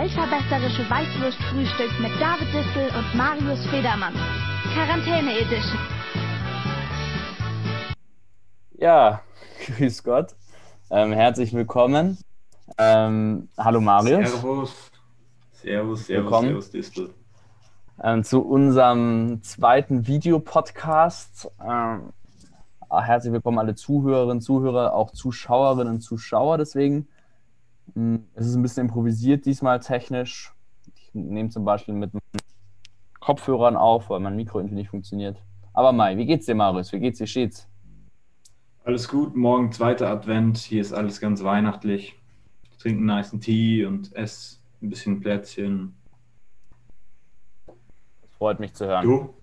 Weltverbesserische Weißwurstfrühstück mit David Dissel und Marius Federmann. Quarantäne Edition. Ja, grüß Gott. Ähm, herzlich willkommen. Ähm, hallo Marius. Servus. Servus, servus, Willkommen. servus, Distel. Ähm, zu unserem zweiten Videopodcast. Ähm, ah, herzlich willkommen alle Zuhörerinnen, Zuhörer, auch Zuschauerinnen und Zuschauer. Deswegen es ist ein bisschen improvisiert diesmal technisch. Ich nehme zum Beispiel mit Kopfhörern auf, weil mein Mikro irgendwie nicht funktioniert. Aber Mai, wie geht's dir, Marius? Wie geht's dir, stets? Alles gut, morgen zweiter Advent. Hier ist alles ganz weihnachtlich. Ich trinke einen nice Tee und esse ein bisschen Plätzchen. Das freut mich zu hören. Du?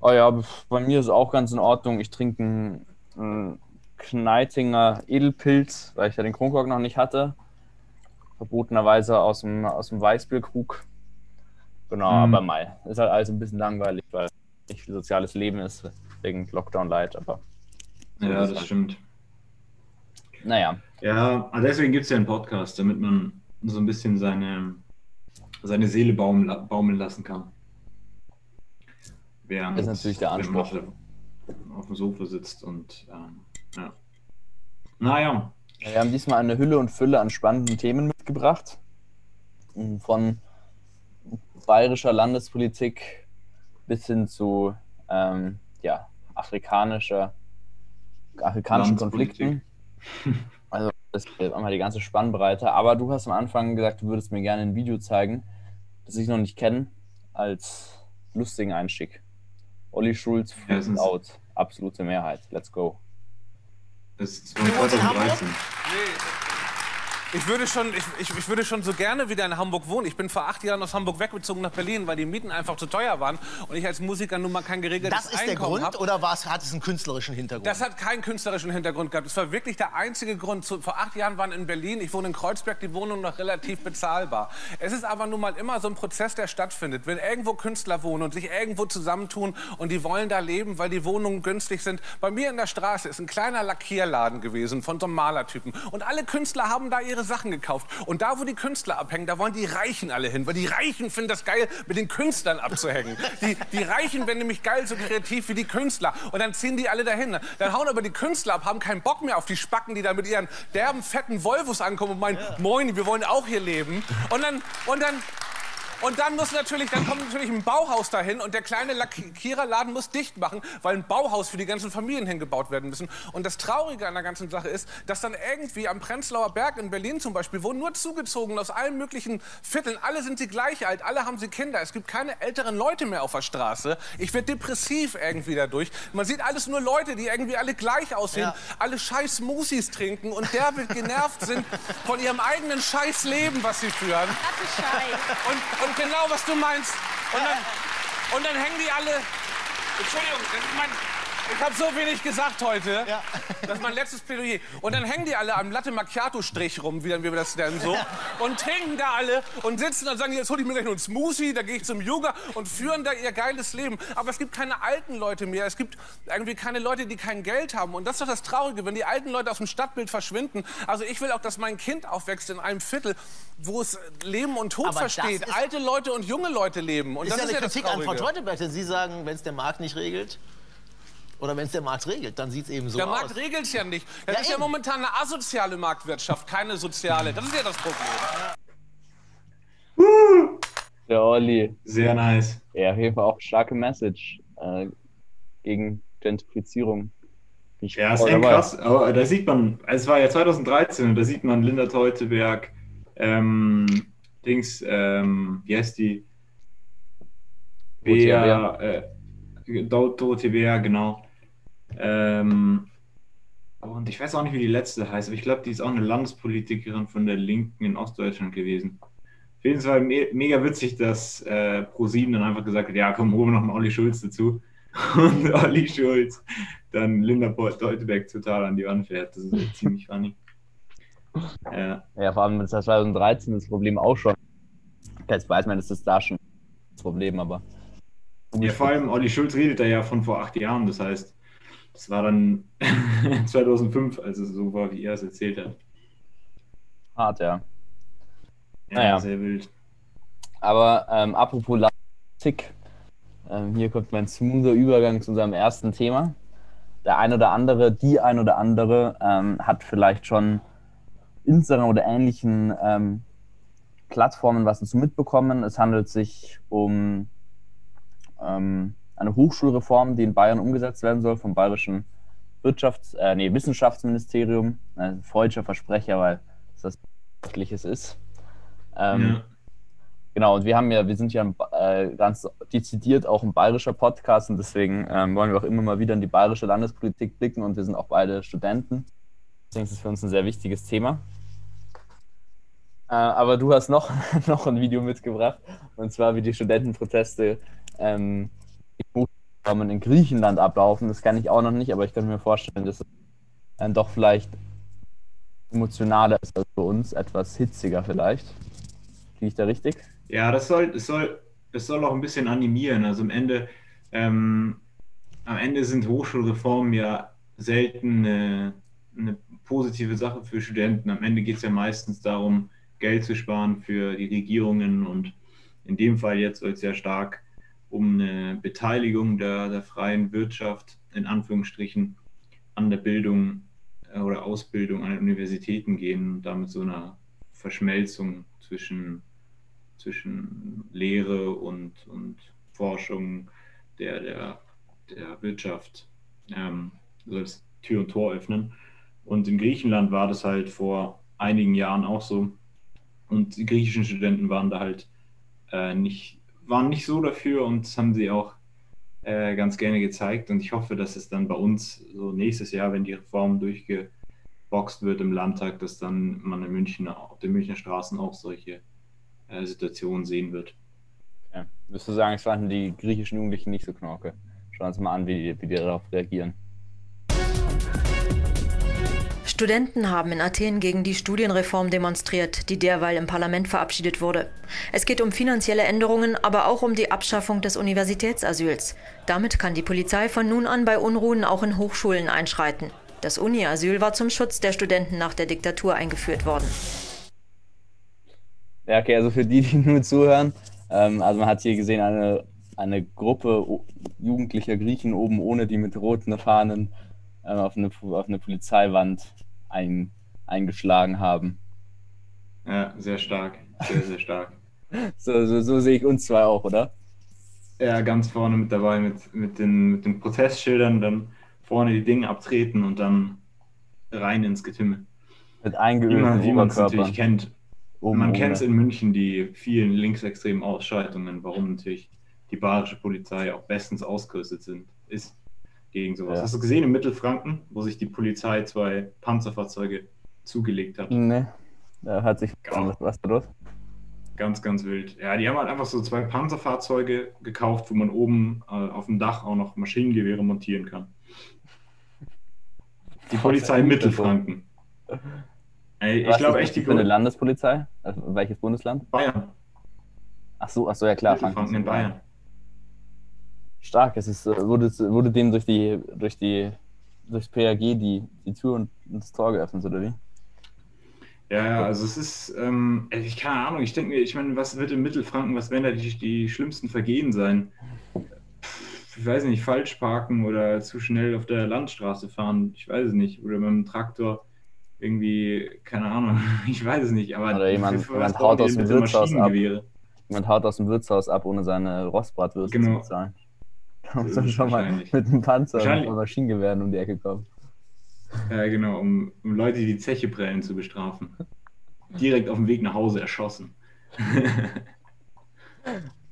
Oh ja, bei mir ist auch ganz in Ordnung. Ich trinke einen, einen Kneitinger Edelpilz, weil ich ja den Kronkorken noch nicht hatte. Verbotenerweise aus dem, aus dem Weißbierkrug. Genau, Mhm. aber Mai. Ist halt alles ein bisschen langweilig, weil nicht viel soziales Leben ist, wegen Lockdown Light, aber Ja, das stimmt. naja. Ja, aber deswegen gibt es ja einen Podcast, damit man so ein bisschen seine, seine Seele baumeln, baumeln lassen kann. Während, Das ist natürlich der Anspruch. auf dem Sofa sitzt und ähm, ja. Naja, Wir haben diesmal eine Hülle und Fülle an spannenden Themen mitgebracht. Von bayerischer Landespolitik bis hin zu ähm, ja, afrikanischer, afrikanischen. Konflikten. Also das ist einmal die ganze Spannbreite. Aber du hast am Anfang gesagt, du würdest mir gerne ein Video zeigen, das ich noch nicht kenne, als lustigen Einstieg. Olli Schulz, Ja, Out, absolute Mehrheit. Let's go. Das ist von 2013. Ich würde, schon, ich, ich, ich würde schon so gerne wieder in Hamburg wohnen. Ich bin vor acht Jahren aus Hamburg weggezogen nach Berlin, weil die Mieten einfach zu teuer waren und ich als Musiker nun mal kein geregeltes Das ist der Einkommen Grund hab. oder war es, hat es einen künstlerischen Hintergrund? Das hat keinen künstlerischen Hintergrund gehabt. Das war wirklich der einzige Grund. Vor acht Jahren waren in Berlin, ich wohne in Kreuzberg, die Wohnung noch relativ bezahlbar. Es ist aber nun mal immer so ein Prozess, der stattfindet. Wenn irgendwo Künstler wohnen und sich irgendwo zusammentun und die wollen da leben, weil die Wohnungen günstig sind. Bei mir in der Straße ist ein kleiner Lackierladen gewesen von so einem Malertypen. Und alle Künstler haben da ihre Sachen gekauft. Und da, wo die Künstler abhängen, da wollen die Reichen alle hin. Weil die Reichen finden das geil, mit den Künstlern abzuhängen. Die, die Reichen werden nämlich geil so kreativ wie die Künstler. Und dann ziehen die alle dahin. Dann hauen aber die Künstler ab, haben keinen Bock mehr auf die Spacken, die da mit ihren derben, fetten Volvos ankommen und meinen, moin, wir wollen auch hier leben. Und dann, und dann, und dann muss natürlich, dann kommt natürlich ein Bauhaus dahin und der kleine Lackiererladen muss dicht machen, weil ein Bauhaus für die ganzen Familien hingebaut werden müssen. Und das Traurige an der ganzen Sache ist, dass dann irgendwie am Prenzlauer Berg in Berlin zum Beispiel, wo nur zugezogen aus allen möglichen Vierteln, alle sind sie gleich alt, alle haben sie Kinder, es gibt keine älteren Leute mehr auf der Straße. Ich werde depressiv irgendwie dadurch. Man sieht alles nur Leute, die irgendwie alle gleich aussehen, Ja. alle scheiß Smoothies trinken und derbe genervt sind von ihrem eigenen scheiß Leben, was sie führen. Und, und genau, was du meinst. Und dann, und dann hängen die alle. Entschuldigung, mein. Ich habe so wenig gesagt heute. Ja. Das ist mein letztes Plädoyer. Und dann hängen die alle am Latte Macchiato-Strich rum, wie dann wir das nennen so. Und trinken da alle und sitzen und sagen, jetzt hol ich mir gleich noch einen Smoothie, da gehe ich zum Yoga und führen da ihr geiles Leben. Aber es gibt keine alten Leute mehr. Es gibt irgendwie keine Leute, die kein Geld haben. Und das ist doch das Traurige, wenn die alten Leute aus dem Stadtbild verschwinden. Also ich will auch, dass mein Kind aufwächst in einem Viertel, wo es Leben und Tod Aber versteht. Alte Leute und junge Leute leben. Und ist das ja ist eine ja das Kritik an Frau Traurige. Teuteberg, denn Sie sagen, wenn es der Markt nicht regelt, oder wenn es der Markt regelt, dann sieht es eben so Der aus. Markt regelt es ja nicht. Das Ja, ist ja eben. momentan eine asoziale Marktwirtschaft, keine soziale. Das ist ja das Problem. Der Olli. Sehr nice. Ja, auf jeden Fall auch starke Message äh, gegen Gentrifizierung. Ich Ja, ist echt krass. Aber da sieht man, es war ja 2013 und da sieht man Linda Teuteberg, ähm, Dings, ähm, wie heißt die? Bea, äh, Dor- Dorothea Bea, genau. Ähm, und ich weiß auch nicht, wie die letzte heißt, aber ich glaube, die ist auch eine Landespolitikerin von der Linken in Ostdeutschland gewesen. Auf jeden Fall me mega witzig, dass äh, ProSieben dann einfach gesagt hat, ja komm, holen wir noch einen Olli Schulz dazu. Und Olli Schulz dann Linda Teuteberg total an die Wand fährt. Das ist ziemlich funny. Ja, Ja, vor allem mit 2013 das Problem auch schon. Jetzt weiß man, das ist da schon das Problem, aber. ja, vor allem Olli Schulz redet da ja von vor acht Jahren. Das heißt, das war dann 2005, als es so war, wie er es erzählt hat. Hart, ja. Ja, Naja. sehr wild. Aber ähm, apropos Politik, ähm, hier kommt mein smoother Übergang zu unserem ersten Thema. Der ein oder andere, die ein oder andere ähm, hat vielleicht schon Instagram oder ähnlichen ähm, Plattformen was dazu mitbekommen. Es handelt sich um ähm, eine Hochschulreform, die in Bayern umgesetzt werden soll vom bayerischen Wirtschafts-, äh, nee, Wissenschaftsministerium. Äh, freudscher Versprecher, weil es das Wirtschaftliches ist. Ähm, ja. Genau, und wir haben ja, wir sind ja ein, äh, ganz dezidiert auch ein bayerischer Podcast und deswegen ähm, wollen wir auch immer mal wieder in die bayerische Landespolitik blicken und wir sind auch beide Studenten. Deswegen ist es für uns ein sehr wichtiges Thema. Äh, aber du hast noch, noch ein Video mitgebracht und zwar wie die Studentenproteste ähm, in Griechenland ablaufen. Das kann ich auch noch nicht, aber ich kann mir vorstellen, dass es dann doch vielleicht emotionaler ist als für uns, etwas hitziger vielleicht. Liege ich da richtig? Ja, das soll, das soll, das soll auch ein bisschen animieren. Also am Ende, ähm, am Ende sind Hochschulreformen ja selten eine, eine positive Sache für Studenten. Am Ende geht es ja meistens darum, Geld zu sparen für die Regierungen und in dem Fall jetzt soll es ja stark um eine Beteiligung der, der freien Wirtschaft in Anführungsstrichen an der Bildung äh, oder Ausbildung an den Universitäten gehen damit so einer Verschmelzung zwischen zwischen Lehre und, und Forschung der, der, der Wirtschaft ähm, soll es Tür und Tor öffnen. Und in Griechenland war das halt vor einigen Jahren auch so. Und die griechischen Studenten waren da halt äh, nicht, waren nicht so dafür und das haben sie auch äh, ganz gerne gezeigt. Und ich hoffe, dass es dann bei uns so nächstes Jahr, wenn die Reform durchgeboxt wird im Landtag, dass dann man in München auf den Münchner Straßen auch solche äh, Situation sehen wird. Ja. Würdest du sagen, es fanden die griechischen Jugendlichen nicht so knorke? Schauen wir uns mal an, wie, wie die darauf reagieren. Studenten haben in Athen gegen die Studienreform demonstriert, die derweil im Parlament verabschiedet wurde. Es geht um finanzielle Änderungen, aber auch um die Abschaffung des Universitätsasyls. Damit kann die Polizei von nun an bei Unruhen auch in Hochschulen einschreiten. Das Uni-Asyl war zum Schutz der Studenten nach der Diktatur eingeführt worden. Ja, okay, also für die, die nur zuhören, ähm, also man hat hier gesehen eine, eine Gruppe jugendlicher Griechen oben ohne, die mit roten Fahnen ähm, auf, eine, auf eine Polizeiwand ein, eingeschlagen haben. Ja, sehr stark. Sehr, sehr stark. So, so, so sehe ich uns zwei auch, oder? Ja, ganz vorne mit dabei mit, mit, den, mit den Protestschildern, dann vorne die Dinge abtreten und dann rein ins Getümmel. Mit eingeölten man wie man es natürlich kennt. Oben man ohne. kennt es in München, die vielen linksextremen Ausschreitungen, warum natürlich die bayerische Polizei auch bestens ausgerüstet sind, ist gegen sowas. Ja. Hast du gesehen in Mittelfranken, wo sich die Polizei zwei Panzerfahrzeuge zugelegt hat? Nee, da hat sich Genau. was, was los? Ganz, ganz wild. Ja, die haben halt einfach so zwei Panzerfahrzeuge gekauft, wo man oben äh, auf dem Dach auch noch Maschinengewehre montieren kann. Die Polizei ein Mittelfranken. Ey, ich Was glaube echt, die für eine Landespolizei? Also, welches Bundesland? Bayern. Ach so, ach so, ja klar. Mittelfranken in Bayern. Stark, es ist, äh, wurde, wurde denen durch die, durch die, durchs PAG die, die Tür und das Tor geöffnet, oder wie? Ja, ja, also es ist, ähm, ich keine Ahnung, ich denke mir, ich meine, was wird in Mittelfranken, was werden da die, die schlimmsten Vergehen sein? Pff, Ich weiß nicht, falsch parken oder zu schnell auf der Landstraße fahren, ich weiß es nicht. Oder mit dem Traktor irgendwie, keine Ahnung, ich weiß es nicht. Aber Oder jemand- für jemand haut aus dem Wirtshaus ab. Jemand haut aus dem Wirtshaus ab, ohne seine Rostbratwürste Genau. zu bezahlen. Da muss Das man ist schon mal mit einem Panzer und mit Maschinengewehren um die Ecke kommen. Ja, genau, um, um Leute, die die Zeche prellen, zu bestrafen. Direkt auf dem Weg nach Hause erschossen.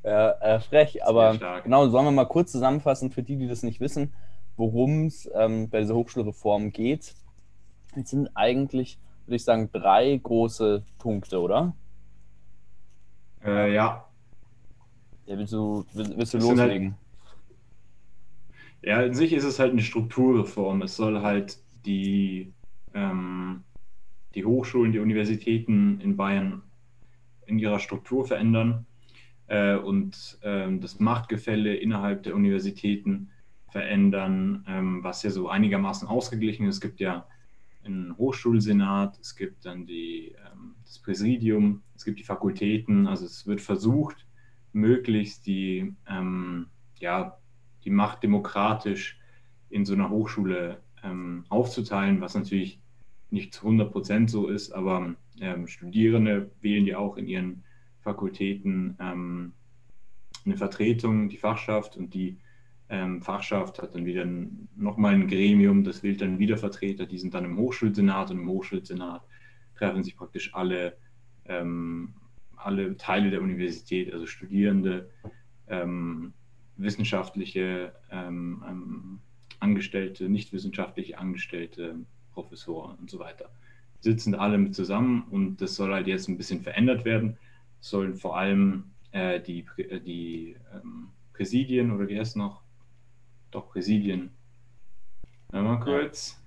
Ja, äh, frech, aber genau, sollen wir mal kurz zusammenfassen für die, die das nicht wissen, worum es ähm, bei dieser Hochschulreform geht. Es sind eigentlich, würde ich sagen, drei große Punkte, oder? äh, ja, Ja, willst du, willst, willst du halt- loslegen? Ja, in sich ist es halt eine Strukturreform. Es soll halt die, ähm, die Hochschulen, die Universitäten in Bayern in ihrer Struktur verändern äh, und ähm, das Machtgefälle innerhalb der Universitäten verändern, ähm, was ja so einigermaßen ausgeglichen ist. Es gibt ja einen Hochschulsenat, es gibt dann die, ähm, das Präsidium, es gibt die Fakultäten. Also es wird versucht, möglichst die, ähm, ja, die Macht demokratisch in so einer Hochschule ähm, aufzuteilen, was natürlich nicht zu 100 Prozent so ist, aber ähm, Studierende wählen ja auch in ihren Fakultäten ähm, eine Vertretung, die Fachschaft und die ähm, Fachschaft hat dann wieder nochmal ein Gremium, das wählt dann wieder Vertreter, die sind dann im Hochschulsenat und im Hochschulsenat treffen sich praktisch alle, ähm, alle Teile der Universität, also Studierende, ähm, wissenschaftliche ähm, ähm, Angestellte, nicht wissenschaftliche Angestellte, Professoren und so weiter. Sitzen alle mit zusammen und das soll halt jetzt ein bisschen verändert werden. Es sollen vor allem äh, die, äh, die ähm, Präsidien oder wie heißt noch? Doch, Präsidien. Mal kurz.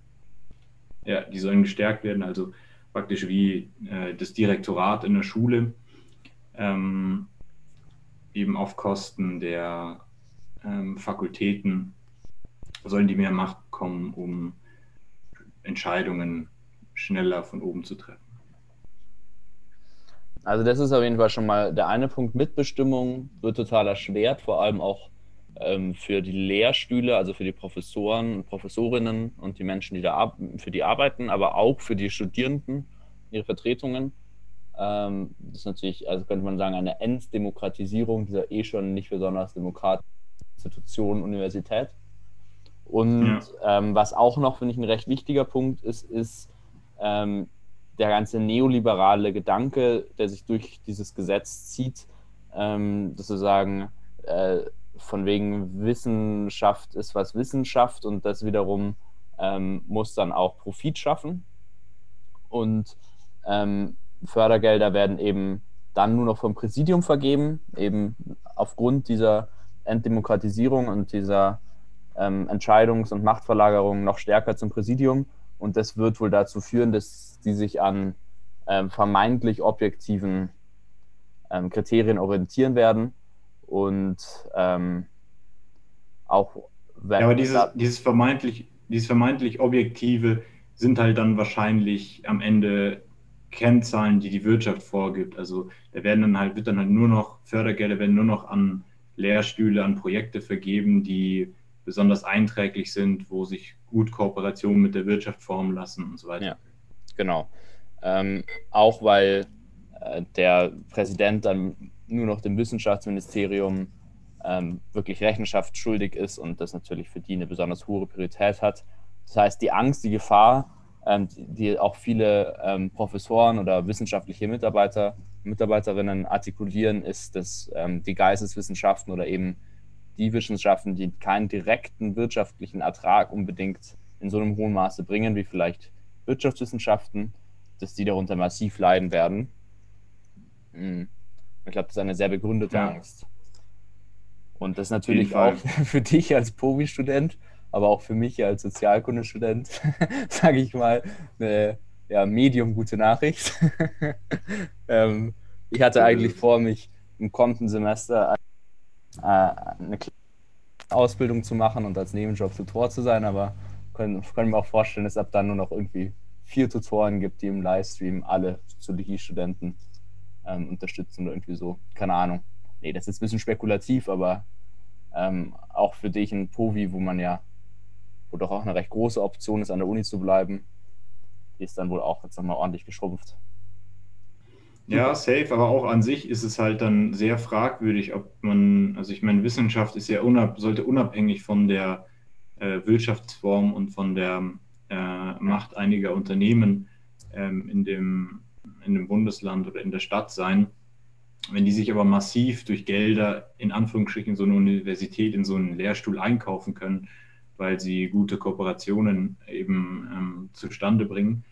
Ja, die sollen gestärkt werden, also praktisch wie äh, das Direktorat in der Schule, ähm, eben auf Kosten der ähm, Fakultäten sollen die mehr Macht bekommen, um Entscheidungen schneller von oben zu treffen. Also das ist auf jeden Fall schon mal der eine Punkt. Mitbestimmung wird total erschwert, vor allem auch ähm, für die Lehrstühle, also für die Professoren und Professorinnen und die Menschen, die da für die arbeiten, aber auch für die Studierenden, ihre Vertretungen. Ähm, das ist natürlich, also könnte man sagen, eine Enddemokratisierung dieser eh schon nicht besonders demokratischen Institution Universität. Und ja. ähm, was auch noch, finde ich, ein recht wichtiger Punkt ist, ist ähm, der ganze neoliberale Gedanke, der sich durch dieses Gesetz zieht, ähm, sozusagen äh, von wegen Wissenschaft ist was Wissenschaft und das wiederum ähm, muss dann auch Profit schaffen. Und ähm, Fördergelder werden eben dann nur noch vom Präsidium vergeben, eben aufgrund dieser Entdemokratisierung und dieser ähm, Entscheidungs- und Machtverlagerung noch stärker zum Präsidium. Und das wird wohl dazu führen, dass sie sich an ähm, vermeintlich objektiven ähm, Kriterien orientieren werden und ähm, auch ja, aber dieses, dieses, vermeintlich, dieses vermeintlich Objektive sind halt dann wahrscheinlich am Ende Kennzahlen, die die Wirtschaft vorgibt. Also da werden dann halt, wird dann halt nur noch Fördergelder werden nur noch an Lehrstühle, an Projekte vergeben, die besonders einträglich sind, wo sich gut Kooperationen mit der Wirtschaft formen lassen und so weiter. Ja, genau. Ähm, auch weil äh, der Präsident dann nur noch dem Wissenschaftsministerium ähm, wirklich Rechenschaft schuldig ist und das natürlich für die eine besonders hohe Priorität hat. Das heißt, die Angst, die Gefahr, ähm, die auch viele ähm, Professoren oder wissenschaftliche Mitarbeiter, Mitarbeiterinnen artikulieren, ist, dass ähm, die Geisteswissenschaften oder eben die Wissenschaften, die keinen direkten wirtschaftlichen Ertrag unbedingt in so einem hohen Maße bringen, wie vielleicht Wirtschaftswissenschaften, dass die darunter massiv leiden werden. Hm. Ich glaube, das ist eine sehr begründete ja. Angst. Und das natürlich auch für dich als Povi-Student, aber auch für mich als Sozialkundestudent, sage ich mal, eine ja, medium gute Nachricht. ähm, ich hatte eigentlich vor, mich im kommenden Semester äh, eine Ausbildung zu machen und als Nebenjob Tutor zu sein, aber können, können wir auch vorstellen, dass es ab dann nur noch irgendwie vier Tutoren gibt, die im Livestream alle Soziologie-Studenten ähm, unterstützen oder irgendwie so. Keine Ahnung. Nee, das ist ein bisschen spekulativ, aber ähm, auch für dich ein Povi, wo man ja, wo doch auch eine recht große Option ist, an der Uni zu bleiben, die ist dann wohl auch jetzt nochmal ordentlich geschrumpft. Ja, safe, aber auch an sich ist es halt dann sehr fragwürdig, ob man, also ich meine, Wissenschaft ist ja unab, sollte unabhängig von der äh, Wirtschaftsform und von der äh, Macht einiger Unternehmen ähm, in, dem, in dem Bundesland oder in der Stadt sein. Wenn die sich aber massiv durch Gelder in Anführungsstrichen so eine Universität in so einen Lehrstuhl einkaufen können, weil sie gute Kooperationen eben ähm, zustande bringen,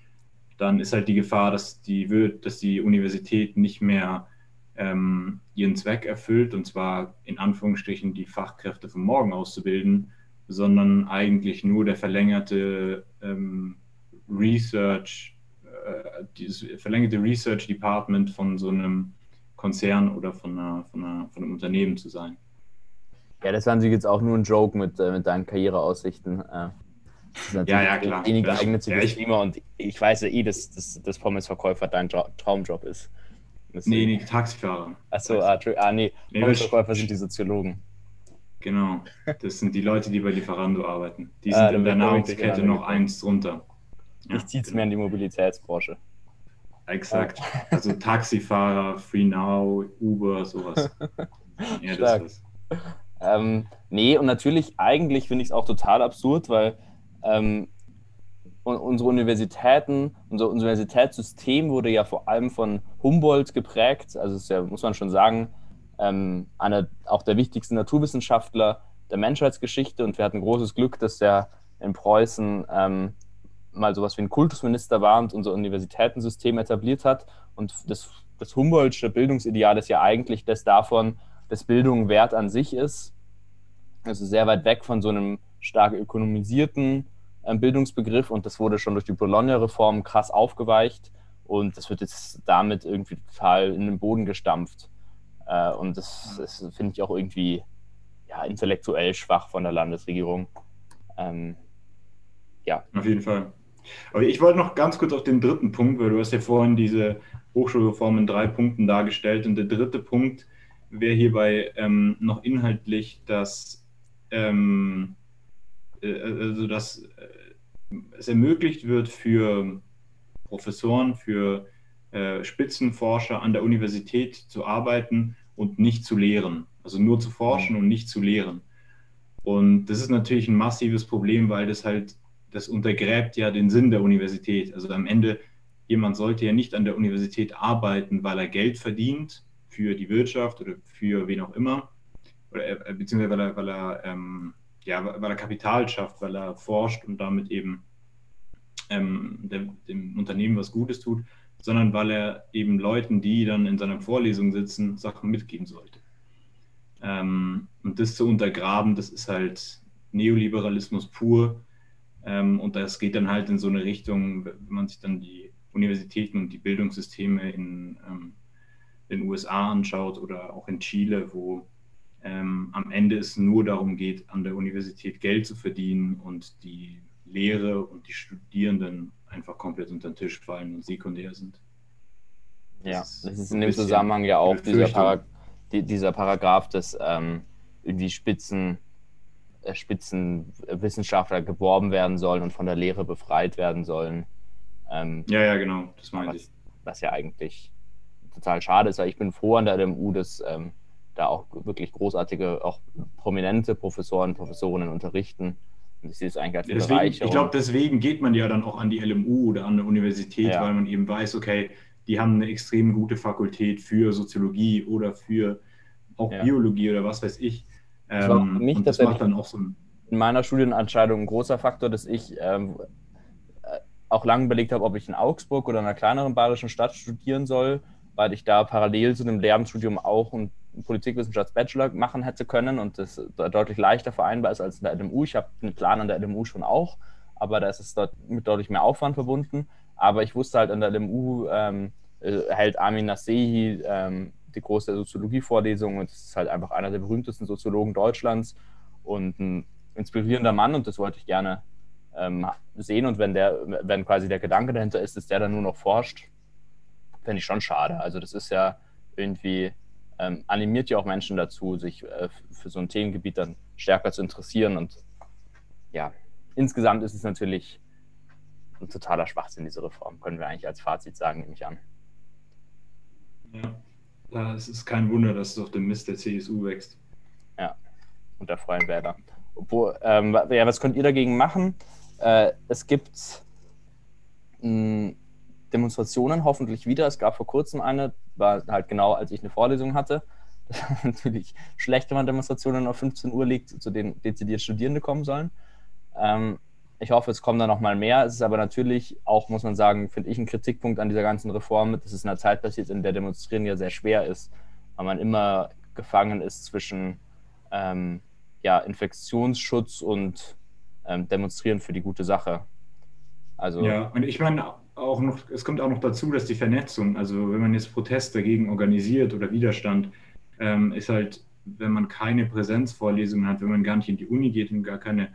dann ist halt die Gefahr, dass die, dass die Universität nicht mehr ähm, ihren Zweck erfüllt, und zwar in Anführungsstrichen die Fachkräfte von morgen auszubilden, sondern eigentlich nur der verlängerte ähm, Research, äh, dieses verlängerte Research Department von so einem Konzern oder von, einer, von, einer, von einem Unternehmen zu sein. Ja, das war natürlich jetzt auch nur ein Joke mit, äh, mit deinen Karriereaussichten. Äh, Ja, ja, klar. wenig ja, das ich- Thema und ich weiß ja eh, dass, dass, dass Pommesverkäufer dein jo Traumjob ist. Nee, Deswegen- nee, Taxifahrer. Achso, ah, ah, nee, Nee, Pommesverkäufer sind die Soziologen. Genau. Das sind die Leute, die bei Lieferando arbeiten. Die Ah, sind in da der Nahrungskette noch eins drunter. Ja, ich ziehe es genau. mehr in die Mobilitätsbranche. Exakt. Also Taxifahrer, Free Now, Uber, sowas. Ja, das ist Ähm, nee, und natürlich, eigentlich finde ich es auch total absurd, weil ähm, un- unsere Universitäten, unser Universitätssystem wurde ja vor allem von Humboldt geprägt. Also es ist ja, muss man schon sagen, ähm, einer auch der wichtigsten Naturwissenschaftler der Menschheitsgeschichte. Und wir hatten großes Glück, dass er in Preußen ähm, mal sowas wie ein Kultusminister war und unser Universitätensystem etabliert hat. Und das, das Humboldtsche Bildungsideal ist ja eigentlich das davon, dass Bildung Wert an sich ist. Also sehr weit weg von so einem stark ökonomisierten Bildungsbegriff und das wurde schon durch die Bologna-Reform krass aufgeweicht und das wird jetzt damit irgendwie total in den Boden gestampft. Äh, und das, das finde ich auch irgendwie ja, intellektuell schwach von der Landesregierung. Ähm, ja, Auf jeden Fall. Aber ich wollte noch ganz kurz auf den dritten Punkt, weil du hast ja vorhin diese Hochschulreform in drei Punkten dargestellt. Und der dritte Punkt wäre hierbei ähm, noch inhaltlich, dass, ähm, äh, also dass äh, es ermöglicht wird für Professoren, für äh, Spitzenforscher an der Universität zu arbeiten und nicht zu lehren. Also nur zu forschen und nicht zu lehren. Und das ist natürlich ein massives Problem, weil das halt das untergräbt ja den Sinn der Universität. Also am Ende, jemand sollte ja nicht an der Universität arbeiten, weil er Geld verdient für die Wirtschaft oder für wen auch immer, oder, äh, beziehungsweise weil er, weil er, ähm, ja, weil er Kapital schafft, weil er forscht und damit eben ähm, dem, dem Unternehmen was Gutes tut, sondern weil er eben Leuten, die dann in seiner Vorlesung sitzen, Sachen mitgeben sollte. Ähm, und das zu untergraben, das ist halt Neoliberalismus pur. Ähm, und das geht dann halt in so eine Richtung, wenn man sich dann die Universitäten und die Bildungssysteme in ähm, den USA anschaut oder auch in Chile, wo ähm, am Ende es nur darum geht, an der Universität Geld zu verdienen und die Lehre und die Studierenden einfach komplett unter den Tisch fallen und sekundär sind. ja. Das ist Das ist in dem Zusammenhang ja auch dieser. Parag die, dieser Paragraph, dass ähm, irgendwie Spitzen, äh, Spitzenwissenschaftler geworben werden sollen und von der Lehre befreit werden sollen. Ähm, Ja, ja, genau, das meine ich. was, was ja eigentlich total schade ist, weil ich bin froh an der LMU, dass ähm, da auch wirklich großartige, auch prominente Professoren, Professorinnen unterrichten. Sehe es eigentlich als Deswegen, ich glaube, deswegen geht man ja dann auch an die LMU oder an eine Universität, Ja. weil man eben weiß, okay, die haben eine extrem gute Fakultät für Soziologie oder für auch Ja. Biologie oder was weiß ich. Das war auch Ähm, für mich und das macht dann auch so ein. in meiner Studienentscheidung ein großer Faktor, dass ich ähm, äh, auch lange überlegt habe, ob ich in Augsburg oder in einer kleineren bayerischen Stadt studieren soll, weil ich da parallel zu dem Lehramtsstudium auch einen Politikwissenschafts-Bachelor machen hätte können und das de- deutlich leichter vereinbar ist als in der LMU. Ich habe einen Plan an der LMU schon auch, aber da ist es dort mit deutlich mehr Aufwand verbunden. Aber ich wusste halt, an der LMU ähm, äh, hält Armin Nasehi ähm, die große Soziologie-Vorlesung und es ist halt einfach einer der berühmtesten Soziologen Deutschlands und ein inspirierender Mann und das wollte ich gerne ähm, sehen. Und wenn der, wenn quasi der Gedanke dahinter ist, dass der dann nur noch forscht, fände ich schon schade. Also das ist ja irgendwie, ähm, animiert ja auch Menschen dazu, sich äh, für so ein Themengebiet dann stärker zu interessieren. Und ja, insgesamt ist es natürlich ein totaler Schwachsinn, diese Reform, können wir eigentlich als Fazit sagen, nehme ich an. Ja, da ist es kein Wunder, dass es auf dem Mist der CSU wächst. und der Freien Wähler. Obwohl, ähm, ja, was könnt ihr dagegen machen? Äh, es gibt mh, Demonstrationen hoffentlich wieder. Es gab vor kurzem eine, war halt genau, als ich eine Vorlesung hatte. Das ist natürlich schlecht, wenn man Demonstrationen auf 15 Uhr legt, zu denen dezidiert Studierende kommen sollen. Ähm, ich hoffe, es kommen da noch mal mehr. Es ist aber natürlich auch, muss man sagen, finde ich, ein Kritikpunkt an dieser ganzen Reform, dass es in einer Zeit passiert, in der Demonstrieren ja sehr schwer ist, weil man immer gefangen ist zwischen ähm, ja, Infektionsschutz und ähm, Demonstrieren für die gute Sache. Also, Ja, und ich meine auch noch, es kommt auch noch dazu, dass die Vernetzung, also wenn man jetzt Protest dagegen organisiert oder Widerstand, ähm, ist halt, wenn man keine Präsenzvorlesungen hat, wenn man gar nicht in die Uni geht und gar keine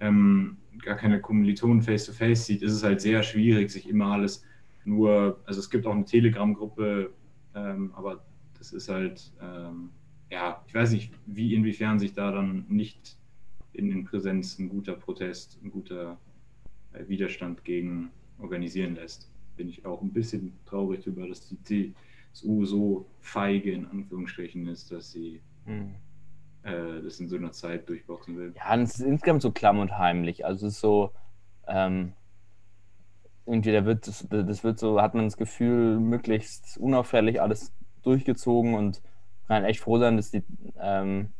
ähm, gar keine Kommilitonen face-to-face sieht, ist es halt sehr schwierig, sich immer alles nur, also es gibt auch eine Telegram-Gruppe, ähm, aber das ist halt, ähm, ja, ich weiß nicht, wie inwiefern sich da dann nicht in, in Präsenz ein guter Protest, ein guter äh, Widerstand gegen organisieren lässt. Bin ich auch ein bisschen traurig darüber, dass die CSU so feige in Anführungsstrichen ist, dass sie hm. äh, das in so einer Zeit durchboxen will. Ja, und es ist insgesamt so klamm und heimlich. Also es ist so, ähm, irgendwie, da wird das, das wird so, hat man das Gefühl, möglichst unauffällig alles durchgezogen und kann echt froh sein, dass die ähm,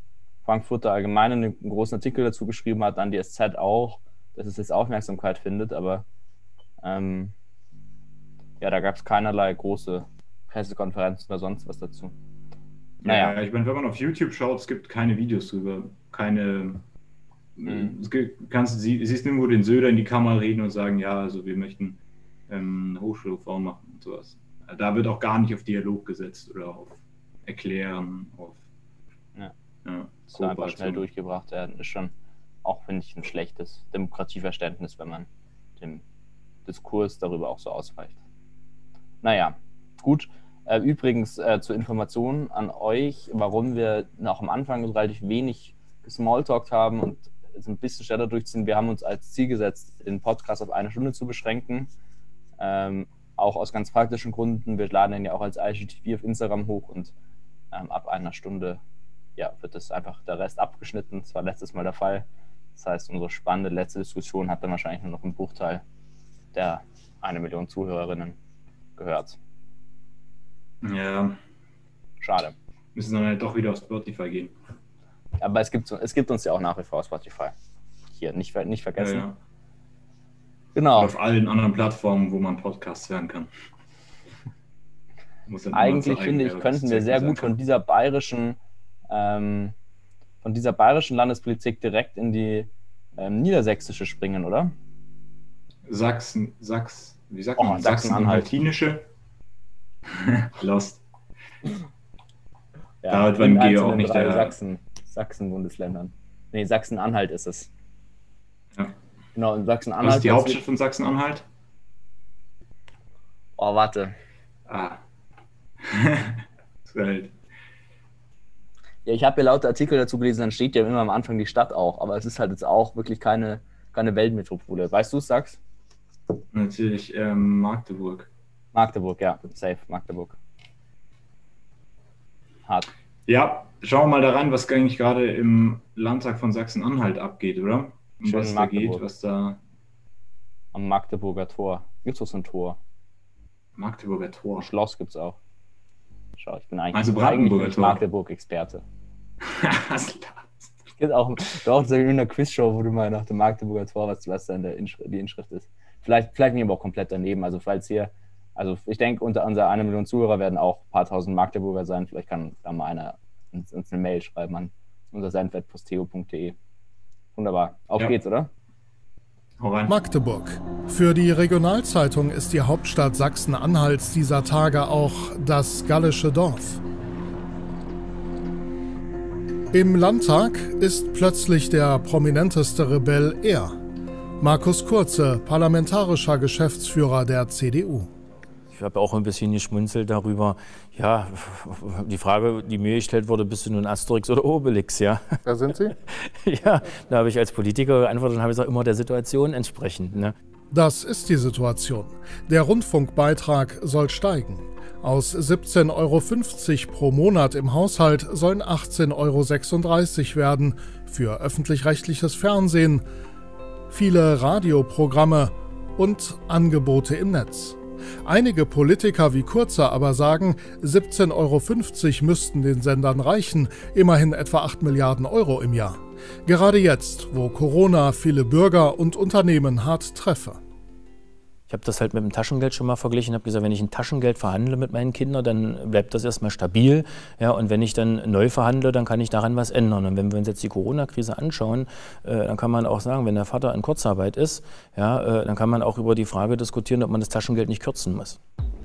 Frankfurter Allgemeine einen großen Artikel dazu geschrieben hat, dann die SZ auch, dass es jetzt Aufmerksamkeit findet, aber ähm, ja, da gab es keinerlei große Pressekonferenzen oder sonst was dazu. Naja. Ja, ich meine, wenn man auf YouTube schaut, es gibt keine Videos drüber, keine. Mhm. Es gibt, kannst, sie, siehst nur den Söder in die Kamera reden und sagen, ja, also wir möchten ähm, Hochschulreform machen und sowas. Da wird auch gar nicht auf Dialog gesetzt oder auf Erklären, auf ja. Ja, so einfach schnell durchgebracht werden, ist schon auch, finde ich, ein schlechtes Demokratieverständnis, wenn man dem Diskurs darüber auch so ausweicht. Naja, gut. Äh, übrigens äh, zur Information an euch, warum wir noch am Anfang relativ wenig gesmalltalkt haben und jetzt ein bisschen schneller durchziehen. Wir haben uns als Ziel gesetzt, den Podcast auf eine Stunde zu beschränken. Ähm, auch aus ganz praktischen Gründen. Wir laden ihn ja auch als IGTV auf Instagram hoch und ähm, ab einer Stunde ja, wird das einfach der Rest abgeschnitten. Das war letztes Mal der Fall. Das heißt, unsere spannende letzte Diskussion hat dann wahrscheinlich nur noch einen Bruchteil der eine Million Zuhörerinnen gehört. Ja. Schade. Müssen dann halt doch wieder auf Spotify gehen. Aber es gibt, es gibt uns ja auch nach wie vor Spotify. Hier, nicht, nicht vergessen. Ja, ja. Genau. Und auf allen anderen Plattformen, wo man Podcasts hören kann. Eigentlich finde ich, könnten wir sehr gut von dieser bayerischen, ähm, von dieser bayerischen Landespolitik direkt in die ähm, niedersächsische springen, oder? Sachsen, Sachs, wie sagt oh, man? Sachsen-Anhaltinische. Lost. Ja, Damit waren Geo auch nicht der. Sachsen, Sachsen-Bundesländern. Nee, Sachsen-Anhalt ist es. Ja. Genau, in Sachsen-Anhalt. Was ist die Hauptstadt von Sachsen-Anhalt? Oh, warte. Ah. halt. Ja, ich habe ja lauter Artikel dazu gelesen, dann steht ja immer am Anfang die Stadt auch, aber es ist halt jetzt auch wirklich keine, keine Weltmetropole. Weißt du es, sagst? Natürlich ähm, Magdeburg. Magdeburg, ja, safe, Magdeburg. Hart. Ja, schauen wir mal da rein, was eigentlich gerade im Landtag von Sachsen-Anhalt abgeht, oder? Um was da geht, was da. Am Magdeburger Tor. Gibt es so ein Tor? Magdeburger Tor. Ein Schloss gibt es auch. Schau, ich bin eigentlich, also eigentlich Magdeburg-Experte. es gibt auch, auch so in einer Quizshow, wo du mal nach dem Magdeburger Tor, was, was dann der Inschrift, die Inschrift ist. Vielleicht, vielleicht nicht aber auch komplett daneben. Also falls hier, also ich denke, unter unserer eine Million Zuhörer werden auch ein paar tausend Magdeburger sein. Vielleicht kann da mal einer uns, uns eine Mail schreiben an unser sendwettposteo.de. Wunderbar. Auf ja. geht's, oder? Magdeburg. Für die Regionalzeitung ist die Hauptstadt Sachsen-Anhalts dieser Tage auch das gallische Dorf. Im Landtag ist plötzlich der prominenteste Rebell er, Markus Kurze, parlamentarischer Geschäftsführer der CDU. Ich habe auch ein bisschen geschmunzelt darüber. Ja, die Frage, die mir gestellt wurde, bist du nun Asterix oder Obelix, ja? Da sind Sie? ja, da habe ich als Politiker geantwortet und habe gesagt, immer der Situation entsprechend. Ne? Das ist die Situation. Der Rundfunkbeitrag soll steigen. Aus 17,50 Euro pro Monat im Haushalt sollen 18,36 Euro werden für öffentlich-rechtliches Fernsehen, viele Radioprogramme und Angebote im Netz. Einige Politiker wie Kurzer aber sagen, 17,50 Euro müssten den Sendern reichen, immerhin etwa 8 Milliarden Euro im Jahr. Gerade jetzt, wo Corona viele Bürger und Unternehmen hart treffe. Ich habe das halt mit dem Taschengeld schon mal verglichen, habe gesagt, wenn ich ein Taschengeld verhandle mit meinen Kindern, dann bleibt das erstmal stabil. Ja, und wenn ich dann neu verhandle, dann kann ich daran was ändern. Und wenn wir uns jetzt die Corona-Krise anschauen, äh, dann kann man auch sagen, wenn der Vater in Kurzarbeit ist, ja, äh, dann kann man auch über die Frage diskutieren, ob man das Taschengeld nicht kürzen muss.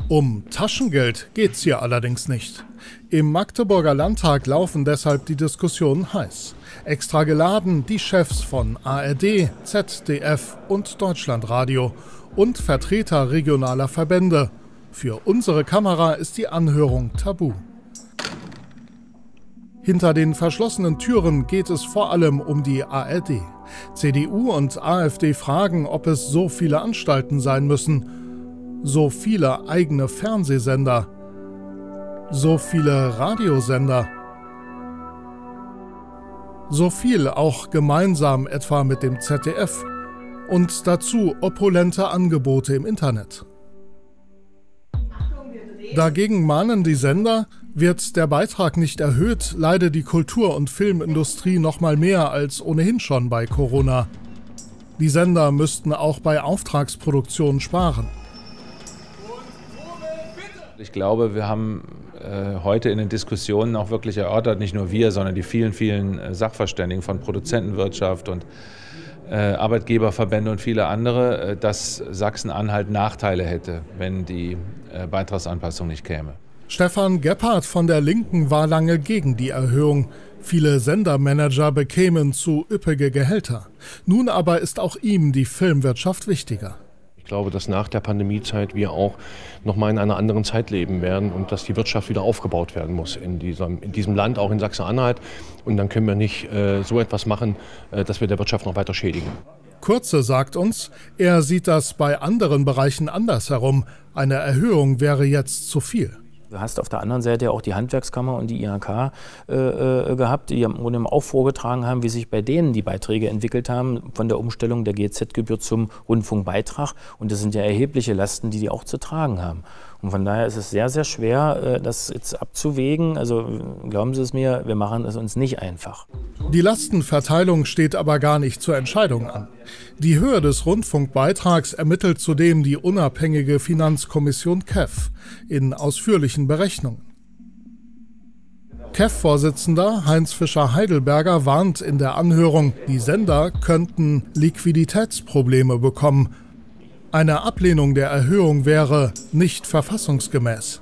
Um Taschengeld geht's hier allerdings nicht. Im Magdeburger Landtag laufen deshalb die Diskussionen heiß. Extra geladen die Chefs von ARD, ZDF und Deutschlandradio und Vertreter regionaler Verbände. Für unsere Kamera ist die Anhörung tabu. Hinter den verschlossenen Türen geht es vor allem um die ARD. CDU und AfD fragen, ob es so viele Anstalten sein müssen, so viele eigene Fernsehsender, so viele Radiosender, so viel auch gemeinsam etwa mit dem ZDF und dazu opulente Angebote im Internet. Dagegen mahnen die Sender, wird der Beitrag nicht erhöht, leide die Kultur- und Filmindustrie noch mal mehr als ohnehin schon bei Corona. Die Sender müssten auch bei Auftragsproduktionen sparen. Ich glaube, wir haben äh, heute in den Diskussionen auch wirklich erörtert, nicht nur wir, sondern die vielen, vielen äh, Sachverständigen von Produzentenwirtschaft und Arbeitgeberverbände und viele andere, äh, dass Sachsen-Anhalt Nachteile hätte, wenn die äh, Beitragsanpassung nicht käme. Stefan Gebhardt von der Linken war lange gegen die Erhöhung. Viele Sendermanager bekämen zu üppige Gehälter. Nun aber ist auch ihm die Filmwirtschaft wichtiger. Ich glaube, dass nach der Pandemiezeit wir auch noch mal in einer anderen Zeit leben werden und dass die Wirtschaft wieder aufgebaut werden muss in diesem, in diesem Land, auch in Sachsen-Anhalt. Und dann können wir nicht äh, so etwas machen, äh, dass wir der Wirtschaft noch weiter schädigen. Kurze sagt uns, er sieht das bei anderen Bereichen andersherum. Eine Erhöhung wäre jetzt zu viel. Du hast auf der anderen Seite ja auch die Handwerkskammer und die IHK äh, äh, gehabt, die im Grunde auch vorgetragen haben, wie sich bei denen die Beiträge entwickelt haben, von der Umstellung der GZ-Gebühr zum Rundfunkbeitrag. Und das sind ja erhebliche Lasten, die die auch zu tragen haben. Und von daher ist es sehr, sehr schwer, äh, das jetzt abzuwägen. Also glauben Sie es mir, wir machen es uns nicht einfach. Die Lastenverteilung steht aber gar nicht zur Entscheidung an. Die Höhe des Rundfunkbeitrags ermittelt zudem die unabhängige Finanzkommission KEF in ausführlichen Berechnungen. KEF-Vorsitzender Heinz Fischer-Heidelberger warnt in der Anhörung, die Sender könnten Liquiditätsprobleme bekommen eine Ablehnung der Erhöhung wäre nicht verfassungsgemäß.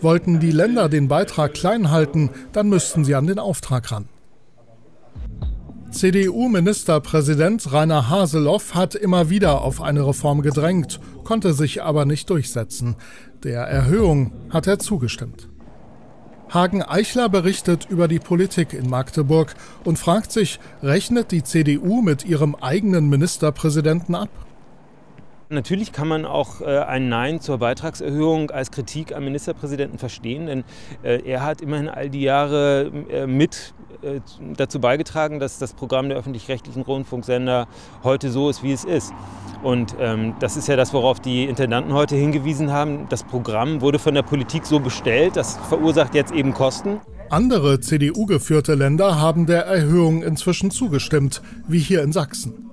Wollten die Länder den Beitrag klein halten, dann müssten sie an den Auftrag ran. CDU-Ministerpräsident Rainer Haseloff hat immer wieder auf eine Reform gedrängt, konnte sich aber nicht durchsetzen. Der Erhöhung hat er zugestimmt. Hagen Eichler berichtet über die Politik in Magdeburg und fragt sich, rechnet die CDU mit ihrem eigenen Ministerpräsidenten ab? Natürlich kann man auch äh, ein Nein zur Beitragserhöhung als Kritik am Ministerpräsidenten verstehen, denn äh, er hat immerhin all die Jahre äh, mit dazu beigetragen, dass das Programm der öffentlich-rechtlichen Rundfunksender heute so ist, wie es ist. Und ähm, das ist ja das, worauf die Intendanten heute hingewiesen haben. Das Programm wurde von der Politik so bestellt, das verursacht jetzt eben Kosten. Andere CDU-geführte Länder haben der Erhöhung inzwischen zugestimmt, wie hier in Sachsen.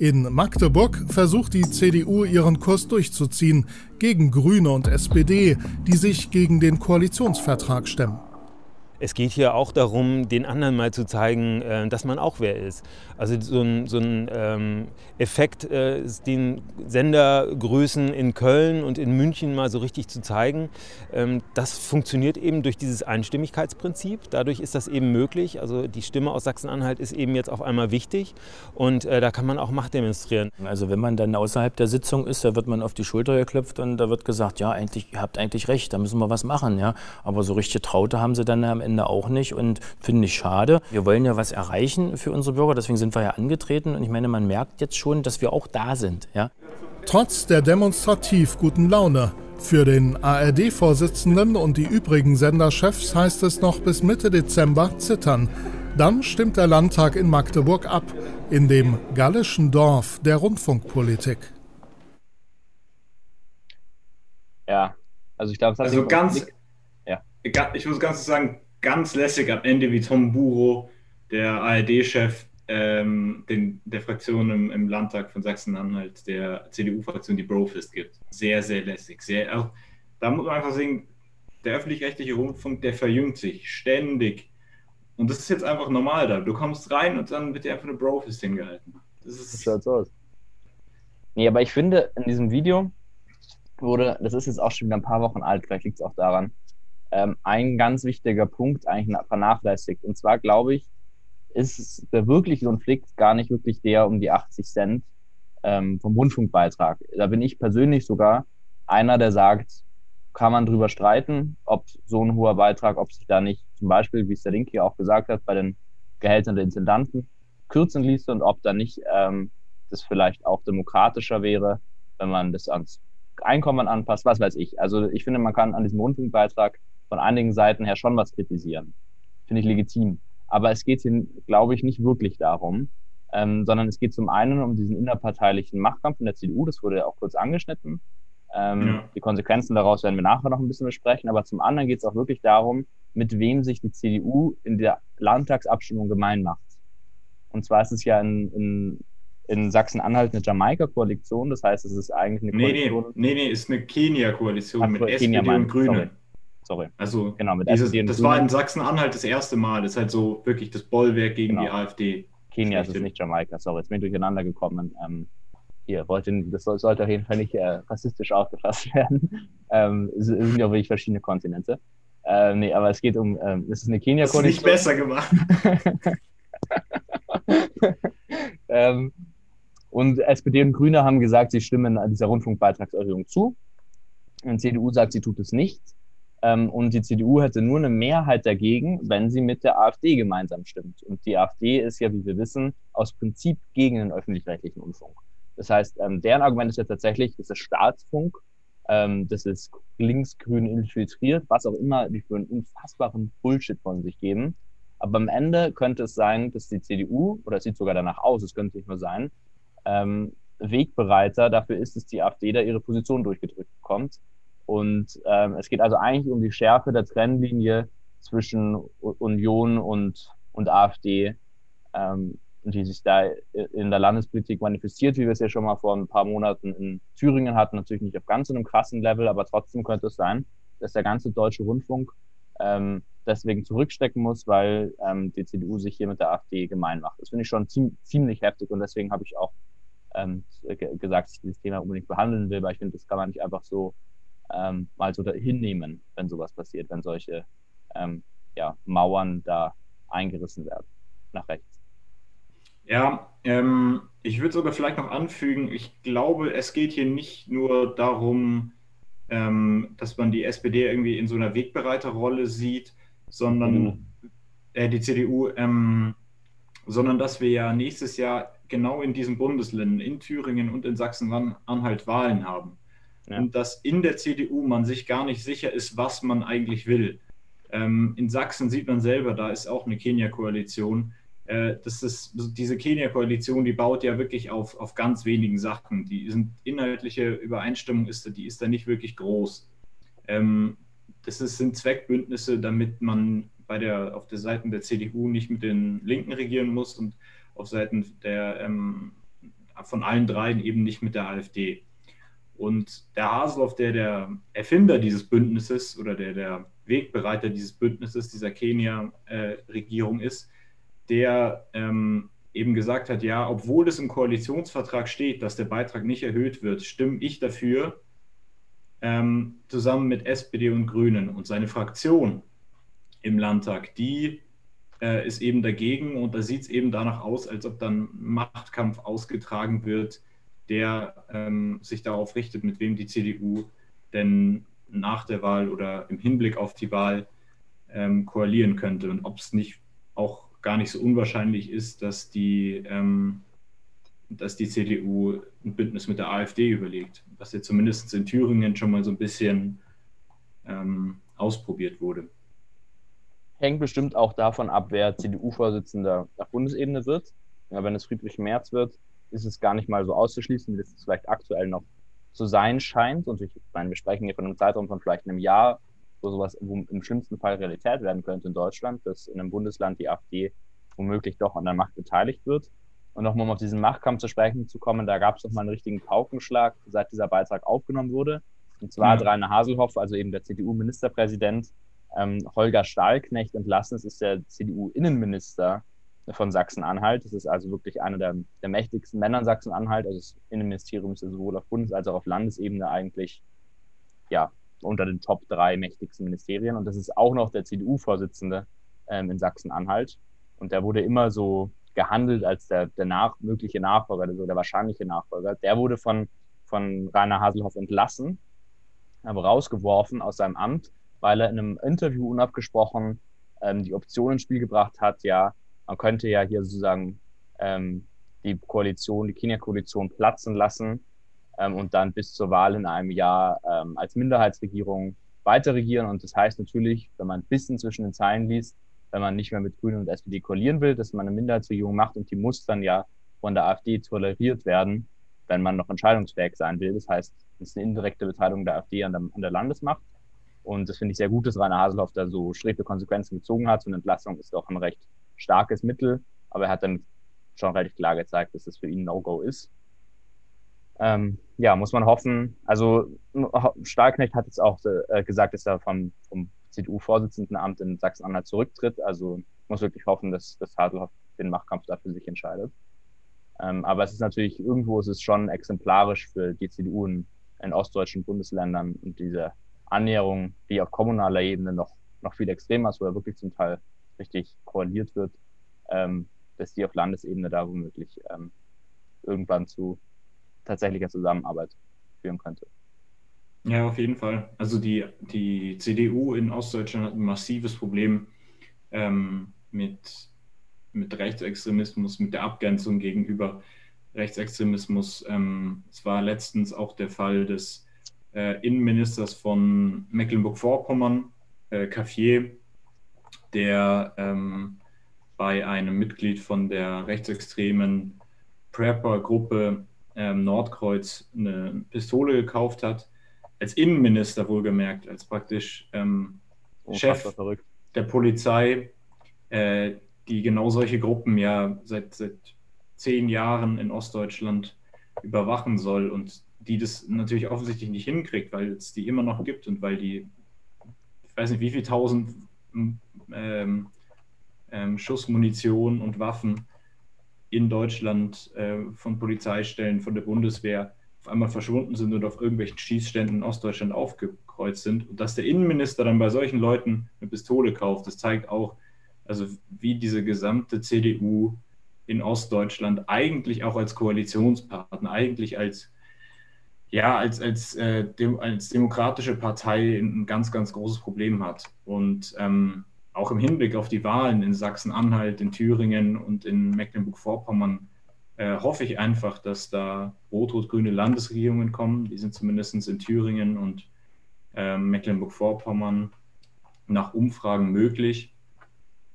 In Magdeburg versucht die CDU ihren Kurs durchzuziehen gegen Grüne und SPD, die sich gegen den Koalitionsvertrag stemmen. Es geht hier auch darum, den anderen mal zu zeigen, äh, dass man auch wer ist. Also so ein, so ein ähm, Effekt, äh, den Sendergrößen in Köln und in München mal so richtig zu zeigen, ähm, das funktioniert eben durch dieses Einstimmigkeitsprinzip. Dadurch ist das eben möglich. Also die Stimme aus Sachsen-Anhalt ist eben jetzt auf einmal wichtig und äh, da kann man auch Macht demonstrieren. Also wenn man dann außerhalb der Sitzung ist, da wird man auf die Schulter geklopft und da wird gesagt, ja, eigentlich, ihr habt eigentlich recht, da müssen wir was machen. Ja? Aber so richtig Traute haben sie dann am Ende Ende auch nicht und finde ich schade. Wir wollen ja was erreichen für unsere Bürger, deswegen sind wir ja angetreten und ich meine, man merkt jetzt schon, dass wir auch da sind. Ja? Trotz der demonstrativ guten Laune. Für den ARD-Vorsitzenden und die übrigen Senderchefs heißt es noch bis Mitte Dezember zittern. Dann stimmt der Landtag in Magdeburg ab, in dem gallischen Dorf der Rundfunkpolitik. Ja, also ich glaube, es hat also ganz, ja. ich muss ganz sagen, ganz lässig am Ende, wie Tom Buro, der ARD-Chef ähm, der Fraktion im, im, Landtag von Sachsen-Anhalt, der CDU-Fraktion, die Brofist gibt. Sehr, sehr lässig. Sehr, auch, da muss man einfach sehen, der öffentlich-rechtliche Rundfunk, der verjüngt sich ständig. Und das ist jetzt einfach normal da. Du kommst rein und dann wird dir einfach eine Brofist hingehalten. Das ist. Das schaut so aus. Nee, aber ich finde, in diesem Video wurde, das ist jetzt auch schon wieder ein paar Wochen alt, vielleicht liegt es auch daran, ähm, ein ganz wichtiger Punkt eigentlich vernachlässigt. Und zwar glaube ich, ist der wirkliche Konflikt gar nicht wirklich der um die 80 Cent ähm, vom Rundfunkbeitrag. Da bin ich persönlich sogar einer, der sagt, kann man drüber streiten, ob so ein hoher Beitrag, ob sich da nicht zum Beispiel, wie es der Link hier auch gesagt hat, bei den Gehältern der Intendanten kürzen ließe und ob da nicht ähm, das vielleicht auch demokratischer wäre, wenn man das ans Einkommen anpasst, was weiß ich. Also ich finde, man kann an diesem Rundfunkbeitrag von einigen Seiten her schon was kritisieren. Finde ich legitim. Aber es geht hier, glaube ich, nicht wirklich darum, ähm, sondern es geht zum einen um diesen innerparteilichen Machtkampf in der CDU, das wurde ja auch kurz angeschnitten. Ähm, ja. Die Konsequenzen daraus werden wir nachher noch ein bisschen besprechen, aber zum anderen geht es auch wirklich darum, mit wem sich die CDU in der Landtagsabstimmung gemein macht. Und zwar ist es ja in, in, in Sachsen-Anhalt eine Jamaika-Koalition, das heißt, es ist eigentlich eine Koalition. Nee, nee, nee, ist eine Kenia-Koalition mit Kenia SPD und Grünen. Sorry. Also, genau, mit dieses, das Grünen. war in Sachsen-Anhalt das erste Mal. Das ist halt so wirklich das Bollwerk gegen genau. die AfD. Kenia ist es nicht Jamaika, sorry, jetzt bin ich durcheinander gekommen. Ähm, hier, wollte, das sollte auf jeden Fall nicht äh, rassistisch aufgefasst werden. Ähm, es sind ja wirklich verschiedene Kontinente. Äh, nee, aber es geht um, ähm, es ist eine Kenia-Koalition. nicht besser gemacht. ähm, und SPD und Grüne haben gesagt, sie stimmen an dieser Rundfunkbeitragserhöhung zu. Und CDU sagt, sie tut es nicht. Ähm, und die CDU hätte nur eine Mehrheit dagegen, wenn sie mit der AfD gemeinsam stimmt. Und die AfD ist ja, wie wir wissen, aus Prinzip gegen den öffentlich-rechtlichen Rundfunk. Das heißt, ähm, deren Argument ist ja tatsächlich, das ist Staatsfunk, ähm, das ist linksgrün infiltriert, was auch immer die für einen unfassbaren Bullshit von sich geben. Aber am Ende könnte es sein, dass die CDU, oder es sieht sogar danach aus, es könnte nicht nur sein, ähm, Wegbereiter dafür ist, dass die AfD da ihre Position durchgedrückt bekommt. Und ähm, es geht also eigentlich um die Schärfe der Trennlinie zwischen Union und, und AfD, ähm, die sich da in der Landespolitik manifestiert, wie wir es ja schon mal vor ein paar Monaten in Thüringen hatten. Natürlich nicht auf ganz so einem krassen Level, aber trotzdem könnte es sein, dass der ganze deutsche Rundfunk ähm, deswegen zurückstecken muss, weil ähm, die CDU sich hier mit der AfD gemein macht. Das finde ich schon ziemlich heftig und deswegen habe ich auch ähm, gesagt, dass ich dieses Thema unbedingt behandeln will, weil ich finde, das kann man nicht einfach so ähm, mal so hinnehmen, wenn sowas passiert, wenn solche ähm, ja, Mauern da eingerissen werden nach rechts. Ja, ähm, ich würde sogar vielleicht noch anfügen, ich glaube, es geht hier nicht nur darum, ähm, dass man die SPD irgendwie in so einer Wegbereiterrolle sieht, sondern mhm. äh, die CDU, ähm, sondern dass wir ja nächstes Jahr genau in diesen Bundesländern, in Thüringen und in Sachsen-Anhalt Wahlen haben ja. und dass in der CDU man sich gar nicht sicher ist, was man eigentlich will. Ähm, in Sachsen sieht man selber, da ist auch eine Kenia-Koalition. Äh, diese Kenia-Koalition, die baut ja wirklich auf, auf ganz wenigen Sachen. Die sind inhaltliche Übereinstimmung ist, die ist da nicht wirklich groß. Ähm, das ist, sind Zweckbündnisse, damit man bei der, auf der Seite der CDU nicht mit den Linken regieren muss und auf Seiten der, ähm, von allen dreien eben nicht mit der AfD. Und der Haseloff, der der Erfinder dieses Bündnisses oder der der Wegbereiter dieses Bündnisses, dieser Kenia-Regierung ist, der ähm, eben gesagt hat, ja, obwohl es im Koalitionsvertrag steht, dass der Beitrag nicht erhöht wird, stimme ich dafür, ähm, zusammen mit SPD und Grünen. Und seine Fraktion im Landtag, die äh, ist eben dagegen und da sieht es eben danach aus, als ob dann Machtkampf ausgetragen wird der ähm, sich darauf richtet, mit wem die CDU denn nach der Wahl oder im Hinblick auf die Wahl ähm, koalieren könnte und ob es nicht auch gar nicht so unwahrscheinlich ist, dass die, ähm, dass die CDU ein Bündnis mit der AfD überlegt, was ja zumindest in Thüringen schon mal so ein bisschen ähm, ausprobiert wurde. Hängt bestimmt auch davon ab, wer CDU-Vorsitzender auf Bundesebene wird. Ja, wenn es Friedrich Merz wird, ist es gar nicht mal so auszuschließen, wie es vielleicht aktuell noch zu sein scheint. Und ich meine, wir sprechen hier von einem Zeitraum von vielleicht einem Jahr, wo sowas im schlimmsten Fall Realität werden könnte in Deutschland, dass in einem Bundesland die AfD womöglich doch an der Macht beteiligt wird. Und nochmal um auf diesen Machtkampf zu sprechen zu kommen, da gab es doch mal einen richtigen Paukenschlag, seit dieser Beitrag aufgenommen wurde. Und zwar hat Rainer Haselhoff, also eben der CDU-Ministerpräsident, ähm, Holger Stahlknecht entlassen. Es ist der CDU-Innenminister von Sachsen-Anhalt. Das ist also wirklich einer der, der mächtigsten Männer in Sachsen-Anhalt. Also das Innenministerium ist sowohl auf Bundes- als auch auf Landesebene eigentlich ja, unter den Top drei mächtigsten Ministerien. Und das ist auch noch der CDU-Vorsitzende ähm, in Sachsen-Anhalt. Und der wurde immer so gehandelt als der, der nach, mögliche Nachfolger, also der wahrscheinliche Nachfolger. Der wurde von, von Rainer Haselhoff entlassen, aber rausgeworfen aus seinem Amt, weil er in einem Interview unabgesprochen ähm, die Option ins Spiel gebracht hat, ja, man könnte ja hier sozusagen ähm, die Koalition, die Kenia-Koalition platzen lassen ähm, und dann bis zur Wahl in einem Jahr ähm, als Minderheitsregierung weiter regieren. Und das heißt natürlich, wenn man ein bisschen zwischen den Zeilen liest, wenn man nicht mehr mit Grünen und SPD koalieren will, dass man eine Minderheitsregierung macht und die muss dann ja von der AfD toleriert werden, wenn man noch entscheidungsfähig sein will. Das heißt, es ist eine indirekte Beteiligung der AfD an der, an der Landesmacht. Und das finde ich sehr gut, dass Rainer Haselhoff da so strikte Konsequenzen gezogen hat. Und Entlassung ist doch ein recht starkes Mittel, aber er hat damit schon relativ klar gezeigt, dass das für ihn No-Go ist. Ähm, ja, muss man hoffen. Also Stahlknecht hat jetzt auch äh, gesagt, dass er vom, vom CDU-Vorsitzendenamt in Sachsen-Anhalt zurücktritt. Also muss wirklich hoffen, dass, dass Haselhoff den Machtkampf dafür sich entscheidet. Ähm, aber es ist natürlich, irgendwo ist es schon exemplarisch für die CDU in, in ostdeutschen Bundesländern und diese Annäherung, die auf kommunaler Ebene noch, noch viel extremer ist, wo er wirklich zum Teil richtig koaliert wird, ähm, dass die auf Landesebene da womöglich ähm, irgendwann zu tatsächlicher Zusammenarbeit führen könnte. Ja, auf jeden Fall. Also die, die CDU in Ostdeutschland hat ein massives Problem ähm, mit, mit Rechtsextremismus, mit der Abgrenzung gegenüber Rechtsextremismus. Ähm, es war letztens auch der Fall des äh, Innenministers von Mecklenburg-Vorpommern, äh, Caffier, der ähm, bei einem Mitglied von der rechtsextremen Prepper-Gruppe ähm, Nordkreuz eine Pistole gekauft hat, als Innenminister wohlgemerkt, als praktisch ähm, oh, Chef der Polizei, äh, die genau solche Gruppen ja seit, seit zehn Jahren in Ostdeutschland überwachen soll und die das natürlich offensichtlich nicht hinkriegt, weil es die immer noch gibt und weil die, ich weiß nicht, wie viel tausend ähm, ähm, Schussmunition und Waffen in Deutschland äh, von Polizeistellen, von der Bundeswehr auf einmal verschwunden sind und auf irgendwelchen Schießständen in Ostdeutschland aufgekreuzt sind. Und dass der Innenminister dann bei solchen Leuten eine Pistole kauft, das zeigt auch, also wie diese gesamte CDU in Ostdeutschland eigentlich auch als Koalitionspartner, eigentlich als ja, als, als, äh, dem, als demokratische Partei ein ganz, ganz großes Problem hat. Und ähm, auch im Hinblick auf die Wahlen in Sachsen-Anhalt, in Thüringen und in Mecklenburg-Vorpommern äh, hoffe ich einfach, dass da rot-rot-grüne Landesregierungen kommen. Die sind zumindest in Thüringen und äh, Mecklenburg-Vorpommern nach Umfragen möglich,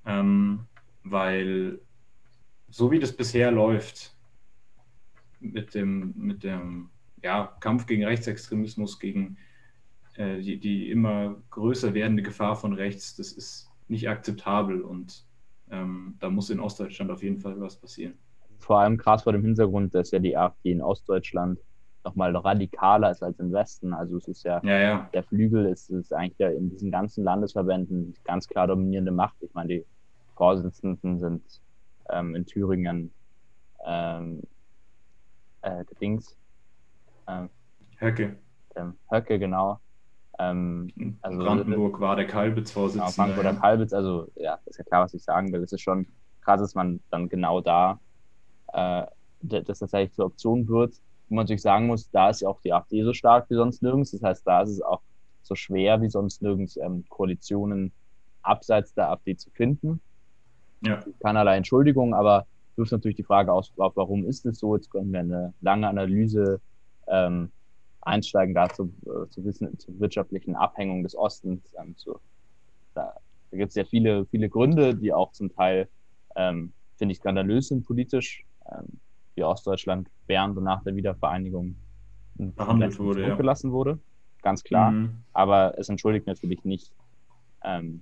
ähm, weil so wie das bisher läuft mit dem, mit dem ja, Kampf gegen Rechtsextremismus, gegen äh, die, die immer größer werdende Gefahr von rechts, das ist nicht akzeptabel und ähm, da muss in Ostdeutschland auf jeden Fall was passieren. Vor allem krass vor dem Hintergrund, dass ja die AfD in Ostdeutschland nochmal radikaler ist als im Westen. Also es ist ja, ja, ja. der Flügel ist, ist eigentlich ja in diesen ganzen Landesverbänden ganz klar dominierende Macht. Ich meine, die Vorsitzenden sind ähm, in Thüringen ähm, äh, der Dings. Ähm, Höcke. Ähm, Höcke, genau. Ähm, also, Brandenburg war der Kalbitz-Vorsitzende. Genau, Brandenburg der Kalbitz, also ja, ist ja klar, was ich sagen will. Es ist schon krass, dass man dann genau da äh, das tatsächlich zur Option wird. Wo man natürlich sagen muss, da ist ja auch die AfD so stark wie sonst nirgends. Das heißt, da ist es auch so schwer wie sonst nirgends ähm, Koalitionen abseits der AfD zu finden. Ja. Keinerlei Entschuldigung, aber wirft natürlich die Frage aus, warum ist es so? Jetzt können wir eine lange Analyse ähm, einsteigen, dazu äh, zu wissen, zur wirtschaftlichen Abhängung des Ostens. Ähm, zu, da da gibt es ja viele, viele Gründe, die auch zum Teil, ähm, finde ich, skandalös sind politisch, ähm, wie Ostdeutschland während und nach der Wiedervereinigung behandelt wurde, zurückgelassen ja. wurde, ganz klar. Mhm. Aber es entschuldigt natürlich nicht ähm,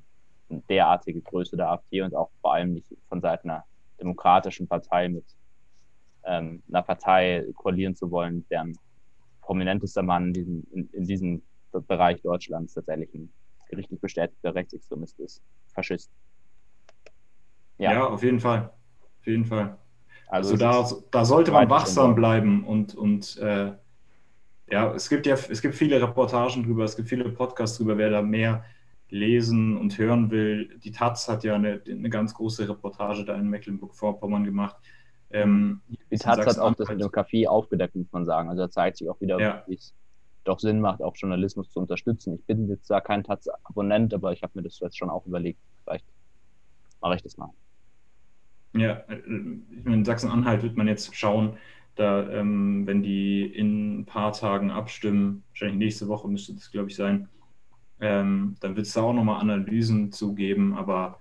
derartige Größe der AfD und auch vor allem nicht von Seiten einer demokratischen Partei mit ähm, einer Partei koalieren zu wollen, deren prominentester Mann in diesem, in, in diesem Bereich Deutschlands tatsächlich ein gerichtlich bestätigter Rechtsextremist ist, Faschist. Ja, ja auf jeden Fall. Auf jeden Fall. Also, also da, da sollte man wachsam bleiben und, und äh, ja, es gibt ja es gibt viele Reportagen drüber, es gibt viele Podcasts drüber, wer da mehr lesen und hören will. Die Taz hat ja eine, eine ganz große Reportage da in Mecklenburg-Vorpommern gemacht. Ähm, die Taz hat auch das mit dem Kaffee aufgedeckt, muss man sagen. Also da zeigt sich auch wieder, ja. wie es doch Sinn macht, auch Journalismus zu unterstützen. Ich bin jetzt da kein Taz-Abonnent, aber ich habe mir das jetzt schon auch überlegt. Vielleicht mache ich das mal. Ja, äh, in Sachsen-Anhalt wird man jetzt schauen, da, ähm, wenn die in ein paar Tagen abstimmen, wahrscheinlich nächste Woche müsste das, glaube ich, sein, ähm, dann wird es da auch nochmal Analysen zugeben, aber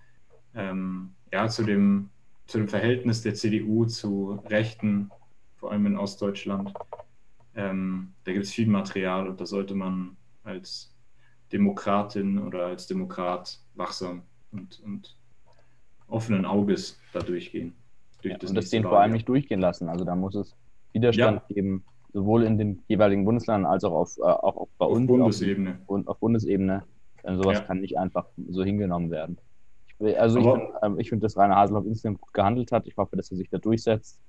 ähm, ja, zu dem, zu dem Verhältnis der CDU zu Rechten, vor allem in Ostdeutschland, ähm, da gibt es viel Material und da sollte man als Demokratin oder als Demokrat wachsam und, und offenen Auges da durchgehen. Durch ja, das und das den vor allem nicht durchgehen lassen. Also da muss es Widerstand ja. geben, sowohl in den jeweiligen Bundesländern als auch, auf, äh, auch, auch bei auf uns. Bundesebene. Auf, auf Bundesebene. Äh, sowas ja. kann nicht einfach so hingenommen werden. Ich, also ich finde, äh, dass Rainer Haseloff insgesamt gut gehandelt hat. Ich hoffe, dass er sich da durchsetzt.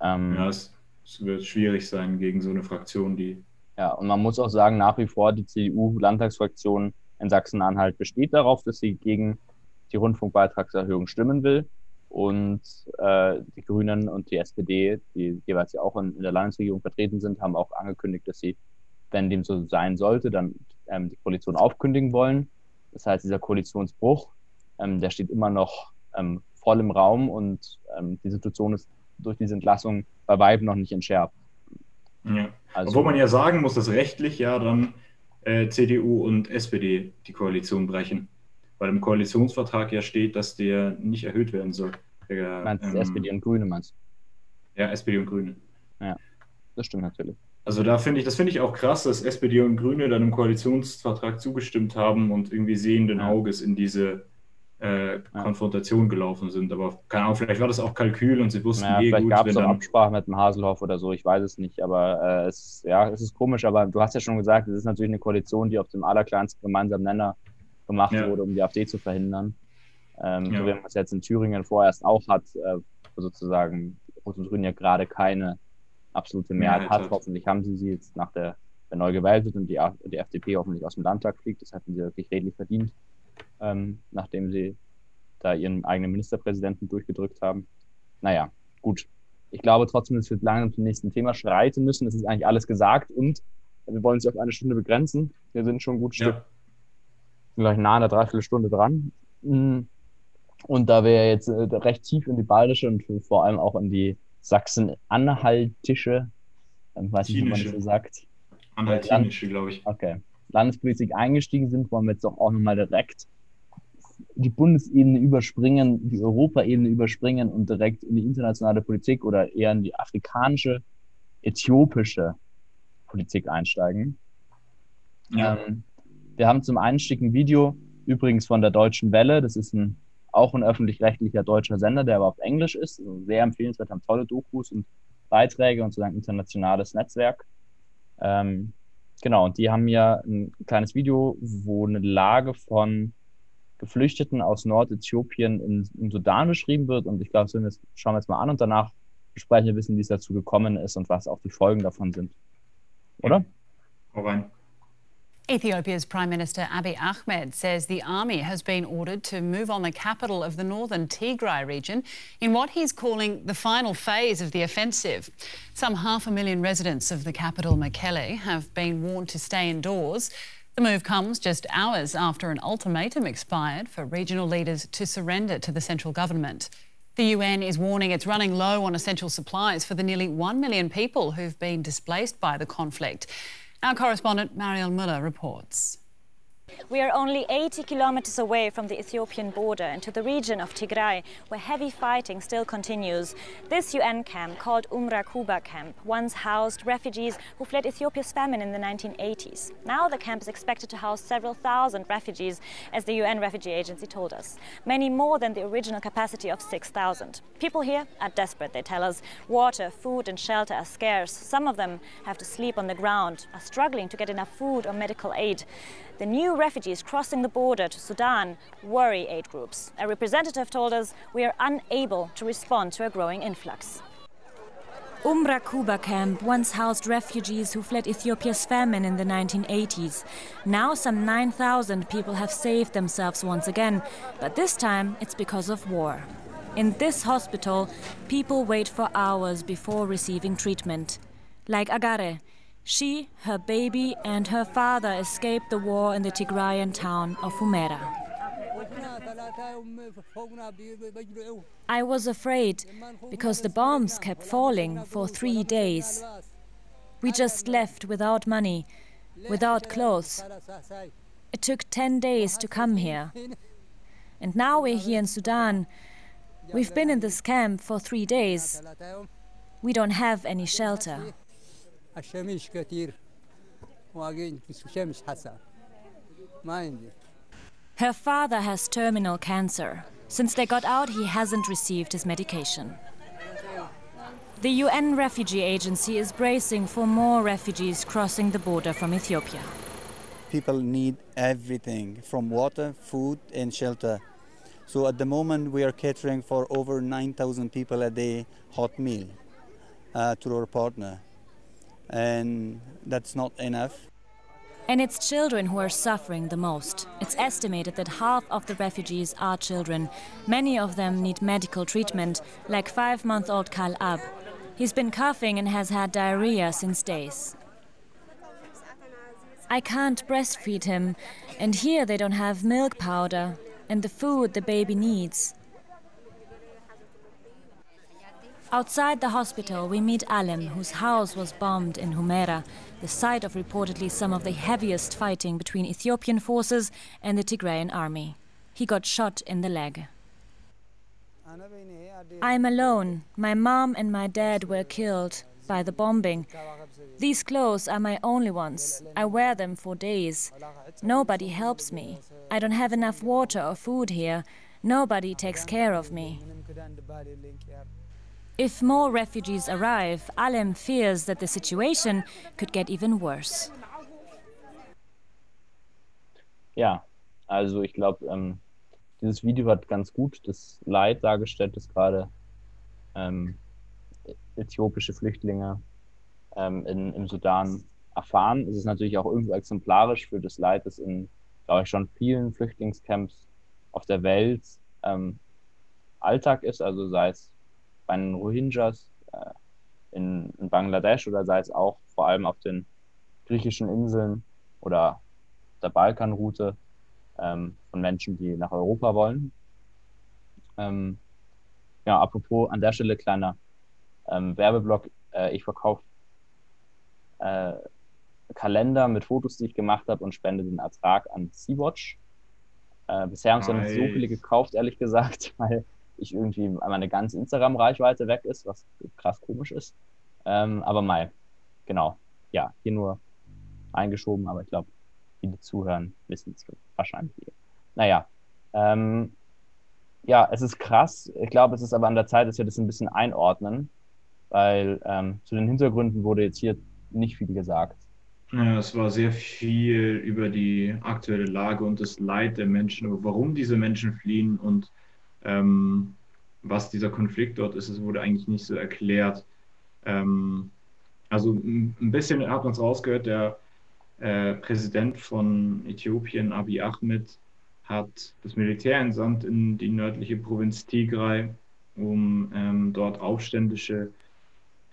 Ähm, ja, es, es wird schwierig sein gegen so eine Fraktion, die. Ja, und man muss auch sagen, nach wie vor die CDU-Landtagsfraktion in Sachsen-Anhalt besteht darauf, dass sie gegen die Rundfunkbeitragserhöhung stimmen will. Und äh, die Grünen und die SPD, die jeweils ja auch in, in, der Landesregierung vertreten sind, haben auch angekündigt, dass sie, wenn dem so sein sollte, dann ähm, die Koalition aufkündigen wollen. Das heißt, dieser Koalitionsbruch, ähm, der steht immer noch ähm, voll im Raum und ähm, die Situation ist durch diese Entlassung bei Weitem noch nicht entschärft. Ja. Also, Obwohl man ja sagen muss, dass rechtlich ja dann äh, CDU und SPD die Koalition brechen weil im Koalitionsvertrag ja steht, dass der nicht erhöht werden soll. Der, meinst ähm, SPD und Grüne meinst Ja, SPD und Grüne. Ja, das stimmt natürlich. Also da finde ich, das finde ich auch krass, dass SPD und Grüne dann im Koalitionsvertrag zugestimmt haben und irgendwie sehenden ja. Auges in diese äh, Konfrontation gelaufen sind. Aber keine Ahnung, vielleicht war das auch Kalkül und sie wussten ja, eh vielleicht gab es auch Absprachen mit dem Haselhoff oder so, ich weiß es nicht. Aber äh, es, ja, es ist komisch, aber du hast ja schon gesagt, es ist natürlich eine Koalition, die auf dem allerkleinsten gemeinsamen Nenner gemacht ja. wurde, um die AfD zu verhindern. Ähm, ja. So wie man es jetzt in Thüringen vorerst auch hat, äh, sozusagen Rot und Grün ja gerade keine absolute Mehrheit, Mehrheit hat. Hoffentlich haben sie sie jetzt nach der, der neu gewählt wird und die, die FDP hoffentlich aus dem Landtag fliegt. Das hätten sie wirklich redlich verdient, ähm, nachdem sie da ihren eigenen Ministerpräsidenten durchgedrückt haben. Naja, gut. Ich glaube trotzdem, dass wir langsam zum nächsten Thema schreiten müssen. Es ist eigentlich alles gesagt und wir wollen sie auf eine Stunde begrenzen. Wir sind schon gut Stück gleich nah an der Dreiviertelstunde dran. Mm. Und da wir jetzt äh, recht tief in die bayerische und vor allem auch in die Sachsen-Anhaltische, ähm, weiß nicht, wie man das so sagt. Anhaltinische, glaube ich. Okay. Landespolitik eingestiegen sind, wollen wir jetzt doch auch nochmal direkt die Bundesebene überspringen, die Europaebene überspringen und direkt in die internationale Politik oder eher in die afrikanische, äthiopische Politik einsteigen. Ja. Ähm, wir haben zum Einstieg ein Video, übrigens von der Deutschen Welle. Das ist ein, auch ein öffentlich-rechtlicher deutscher Sender, der aber auf Englisch ist. Also sehr empfehlenswert, haben tolle Dokus und Beiträge und sozusagen internationales Netzwerk. Ähm, genau, und die haben ja ein kleines Video, wo eine Lage von Geflüchteten aus Nordäthiopien in, im Sudan beschrieben wird. Und ich glaube, das schauen wir jetzt mal an und danach besprechen wir ein bisschen, wie es dazu gekommen ist und was auch die Folgen davon sind. Oder? Ja. rein. Ethiopia's Prime Minister Abiy Ahmed says the army has been ordered to move on the capital of the northern Tigray region in what he's calling the final phase of the offensive. Some half a million residents of the capital, Mekelle, have been warned to stay indoors. The move comes just hours after an ultimatum expired for regional leaders to surrender to the central government. The UN is warning it's running low on essential supplies for the nearly 1 million people who've been displaced by the conflict. Our correspondent Mariel Muller reports. We are only 80 kilometers away from the Ethiopian border into the region of Tigray, where heavy fighting still continues. This UN camp, called Umra Kuba camp, once housed refugees who fled Ethiopia's famine in the 1980s. Now the camp is expected to house several thousand refugees, as the UN Refugee Agency told us. Many more than the original capacity of 6,000. People here are desperate, they tell us. Water, food and shelter are scarce. Some of them have to sleep on the ground, are struggling to get enough food or medical aid. The new refugees crossing the border to Sudan worry aid groups. A representative told us we are unable to respond to a growing influx. Umra Kuba camp once housed refugees who fled Ethiopia's famine in the 1980s. Now some 9,000 people have saved themselves once again, but this time it's because of war. In this hospital, people wait for hours before receiving treatment. Like Agare, she, her baby, and her father escaped the war in the Tigrayan town of Humera. I was afraid because the bombs kept falling for three days. We just left without money, without clothes. It took 10 days to come here. And now we're here in Sudan. We've been in this camp for three days. We don't have any shelter. Her father has terminal cancer. Since they got out, he hasn't received his medication. The UN Refugee Agency is bracing for more refugees crossing the border from Ethiopia. People need everything from water, food, and shelter. So at the moment, we are catering for over 9,000 people a day hot meal uh, to our partner. And that's not enough. And it's children who are suffering the most. It's estimated that half of the refugees are children. Many of them need medical treatment, like five month old Kal Ab. He's been coughing and has had diarrhea since days. I can't breastfeed him, and here they don't have milk powder and the food the baby needs. Outside the hospital, we meet Alem, whose house was bombed in Humera, the site of reportedly some of the heaviest fighting between Ethiopian forces and the Tigrayan army. He got shot in the leg. I'm alone. My mom and my dad were killed by the bombing. These clothes are my only ones. I wear them for days. Nobody helps me. I don't have enough water or food here. Nobody takes care of me. If more refugees arrive, Alem fears that the situation could get even worse. Ja, also ich glaube, ähm, dieses Video hat ganz gut das Leid dargestellt, das gerade ähm, äthiopische Flüchtlinge ähm, in, im Sudan erfahren. Es ist natürlich auch irgendwo exemplarisch für das Leid, das in, glaube ich, schon vielen Flüchtlingscamps auf der Welt ähm, Alltag ist, also sei es bei den Rohingyas äh, in, in, Bangladesch oder sei es auch vor allem auf den griechischen Inseln oder der Balkanroute ähm, von Menschen, die nach Europa wollen. Ähm, ja, apropos an der Stelle kleiner ähm, Werbeblock. Äh, ich verkaufe äh, Kalender mit Fotos, die ich gemacht habe und spende den Ertrag an Sea-Watch. Äh, bisher haben es noch nicht so viele gekauft, ehrlich gesagt, weil ich irgendwie meine ganze Instagram-Reichweite weg ist, was krass komisch ist. Ähm, aber mal, genau. Ja, hier nur eingeschoben, aber ich glaube, viele zuhören, wissen es wahrscheinlich. Naja, ähm, ja, es ist krass. Ich glaube, es ist aber an der Zeit, dass wir das ein bisschen einordnen, weil ähm, zu den Hintergründen wurde jetzt hier nicht viel gesagt. Ja, es war sehr viel über die aktuelle Lage und das Leid der Menschen, warum diese Menschen fliehen und ähm, was dieser Konflikt dort ist, es wurde eigentlich nicht so erklärt. Ähm, also ein bisschen hat man es rausgehört, der äh, Präsident von Äthiopien, Abiy Ahmed, hat das Militär entsandt in die nördliche Provinz Tigray, um ähm, dort aufständische